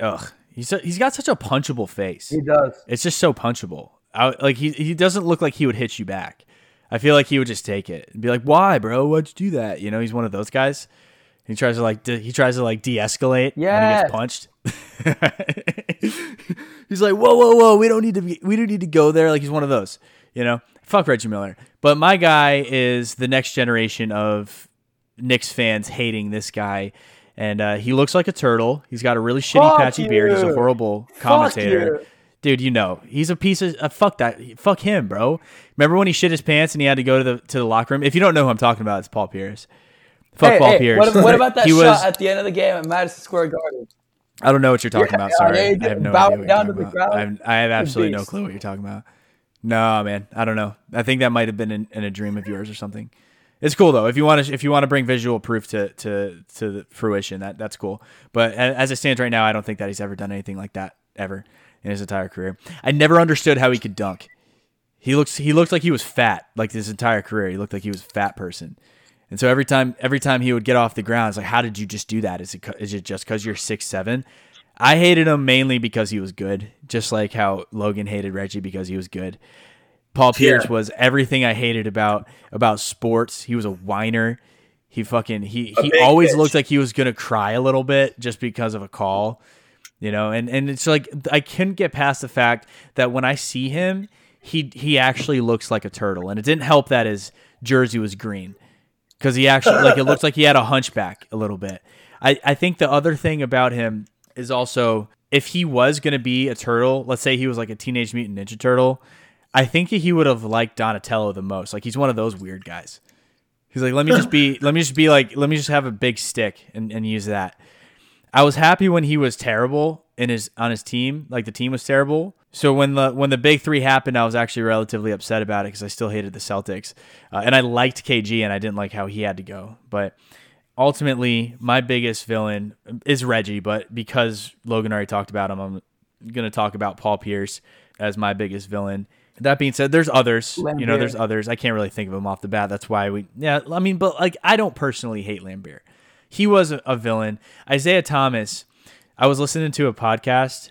Ugh, he's a, he's got such a punchable face. He does. It's just so punchable. I, like he he doesn't look like he would hit you back. I feel like he would just take it and be like, "Why, bro? Why'd you do that?" You know, he's one of those guys. He tries to like de- he tries to like de-escalate when he gets punched. he's like, "Whoa, whoa, whoa! We don't need to be, we don't need to go there." Like he's one of those. You know, fuck Reggie Miller. But my guy is the next generation of Knicks fans hating this guy. And uh, he looks like a turtle. He's got a really shitty Fuck patchy beard. He's a horrible commentator you. dude, you know he's a piece of uh, fuck that fuck him, bro. Remember when he shit his pants and he had to go to the to the locker room? If you don't know who I'm talking about, it's Paul Pierce. Fuck Hey, Paul hey, Pierce. What, what about that shot was, at the end of the game at Madison Square Garden? I don't know what you're talking Yeah, about. Sorry, I have no idea. Down to the about. crowd. I have, I have absolutely no clue what you're talking about. No, man, I don't know. I think that might have been in, in a dream of yours or something. It's cool though. If you want to, if you want to bring visual proof to to to fruition, that that's cool. But as it stands right now, I don't think that he's ever done anything like that ever in his entire career. I never understood how he could dunk. He looks he looked like he was fat like his entire career. He looked like he was a fat person. And so every time every time he would get off the ground, it's like, how did you just do that? Is it is it just because you're six seven? I hated him mainly because he was good, just like how Logan hated Reggie because he was good. Paul Pierce Yeah. was everything I hated about about sports. He was a whiner. He fucking he A he always bitch. looked like he was gonna cry a little bit just because of a call. You know, and, and it's like I couldn't get past the fact that when I see him, he he actually looks like a turtle. And it didn't help that his jersey was green. Because he actually like it looks like he had a hunchback a little bit. I, I think the other thing about him is also if he was gonna be a turtle, let's say he was like a teenage mutant ninja turtle, I think he would have liked Donatello the most. Like he's one of those weird guys. He's like, let me just be, let me just be like, let me just have a big stick and, and use that. I was happy when he was terrible in his on his team, like the team was terrible. So when the when the big three happened, I was actually relatively upset about it because I still hated the Celtics, uh, and I liked KG and I didn't like how he had to go. But ultimately, my biggest villain is Reggie. But because Logan already talked about him, I'm gonna talk about Paul Pierce as my biggest villain. That being said, there's others. You know, there's others. I can't really think of them off the bat. That's why we. Yeah, I mean, but like, I don't personally hate Laimbeer. He was a, a villain. Isiah Thomas. I was listening to a podcast.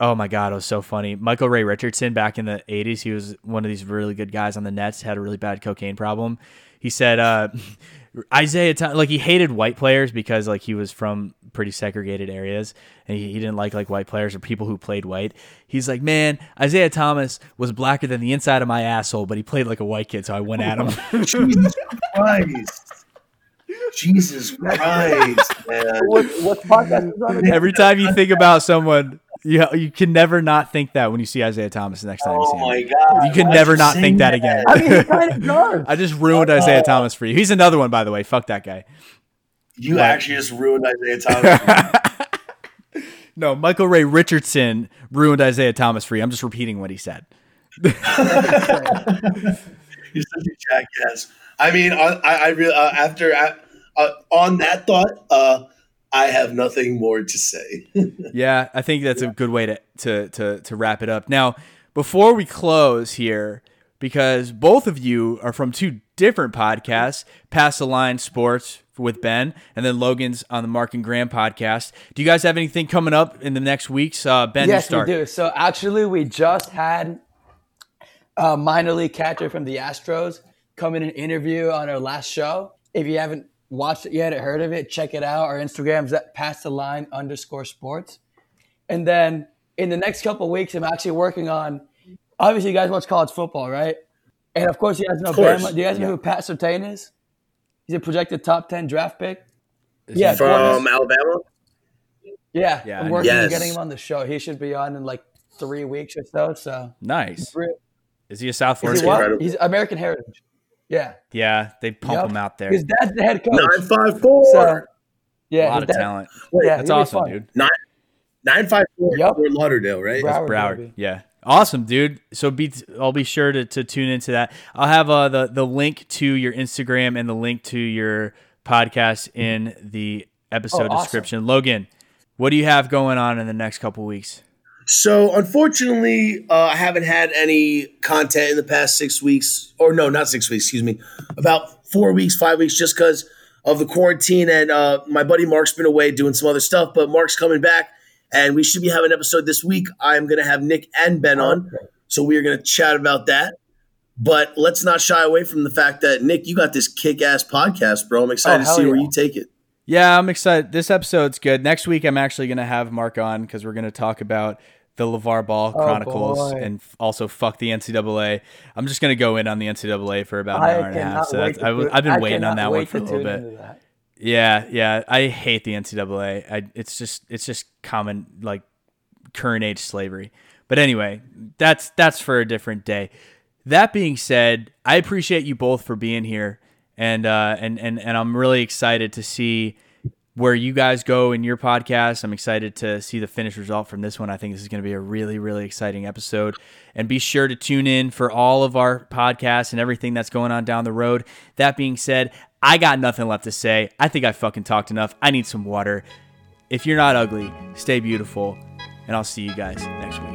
Oh my god, it was so funny. Michael Ray Richardson back in the '80s. He was one of these really good guys on the Nets. Had a really bad cocaine problem. He said uh, Isiah Thomas, like he hated white players because like he was from pretty segregated areas and he, he didn't like like white players or people who played white. He's like, man, Isiah Thomas was blacker than the inside of my asshole, but he played like a white kid, so I went at him. Jesus Christ. Jesus Christ, man. What, what podcast is on? Every time you think about someone, you you can never not think that when you see Isiah Thomas the next time you see him. Oh him. my God. You can why'd never not think that again. I mean, kind of. I just ruined Isiah Thomas for you. He's another one, by the way. Fuck that guy. You actually just ruined Isiah Thomas. No, Michael Ray Richardson ruined Isiah Thomas for you. I'm just repeating what he said. You're such a jackass. I mean, I, I, I really uh, after uh, uh, on that thought, uh, I have nothing more to say. Yeah, I think that's a good way to, to to to wrap it up. Now, before we close here, because both of you are from two different podcasts, Pass the Line Sports with Ben, and then Logan's on the Mark and Graham podcast. Do you guys have anything coming up in the next weeks? Uh, ben, yes, start. we do. So actually, we just had a minor league catcher from the Astros come in and interview on our last show. If you haven't watched it yet heard of it, check it out. Our Instagram's at pass the line underscore sports. And then in the next couple weeks, I'm actually working on. Obviously, you guys watch college football, right? And of course, you guys know course. Bama. Do you guys know who Pat Surtain is? He's a projected top ten draft pick. Yeah, From Alabama? yeah. Yeah, I I'm know. working on getting him on the show. He should be on in like three weeks or so. So Nice. Is he a South Florida? he kid? what? incredible. He's American heritage. Yeah. Yeah, they pump Yep. him out there. His dad's the head coach. 954. So, yeah. a lot of dad- talent. Yeah, That's awesome, fun. dude. 954 Yep. Fort Lauderdale, right? Broward, Broward. baby. Yeah. Awesome, dude. So be I'll be sure to, to tune into that. I'll have uh, the the link to your Instagram and the link to your podcast in the episode Oh, awesome. description. Logan, what do you have going on in the next couple weeks? So, unfortunately, uh, I haven't had any content in the past six weeks, or no, not six weeks, excuse me, about four weeks, five weeks, just because of the quarantine. And uh, my buddy Mark's been away doing some other stuff, but Mark's coming back, and we should be having an episode this week. I'm going to have Nick and Ben on, so we are going to chat about that. But let's not shy away from the fact that Nick, you got this kick-ass podcast, bro. I'm excited to hell see where you take it. Yeah, I'm excited. This episode's good. Next week, I'm actually going to have Mark on because we're going to talk about the LaVar Ball Chronicles boy. and also fuck the NCAA. I'm just going to go in on the NCAA for about an I hour and a half. So that's, I, I've been I waiting on that one for a little bit. Yeah, yeah. I hate the NCAA. I, it's just it's just common like current age slavery. But anyway, that's that's for a different day. That being said, I appreciate you both for being here, and uh, and and and I'm really excited to see where you guys go in your podcast. I'm excited to see the finished result from this one. I think this is going to be a really, really exciting episode. And be sure to tune in for all of our podcasts and everything that's going on down the road. That being said, I got nothing left to say. I think I fucking talked enough. I need some water. If you're not ugly, stay beautiful. And I'll see you guys next week.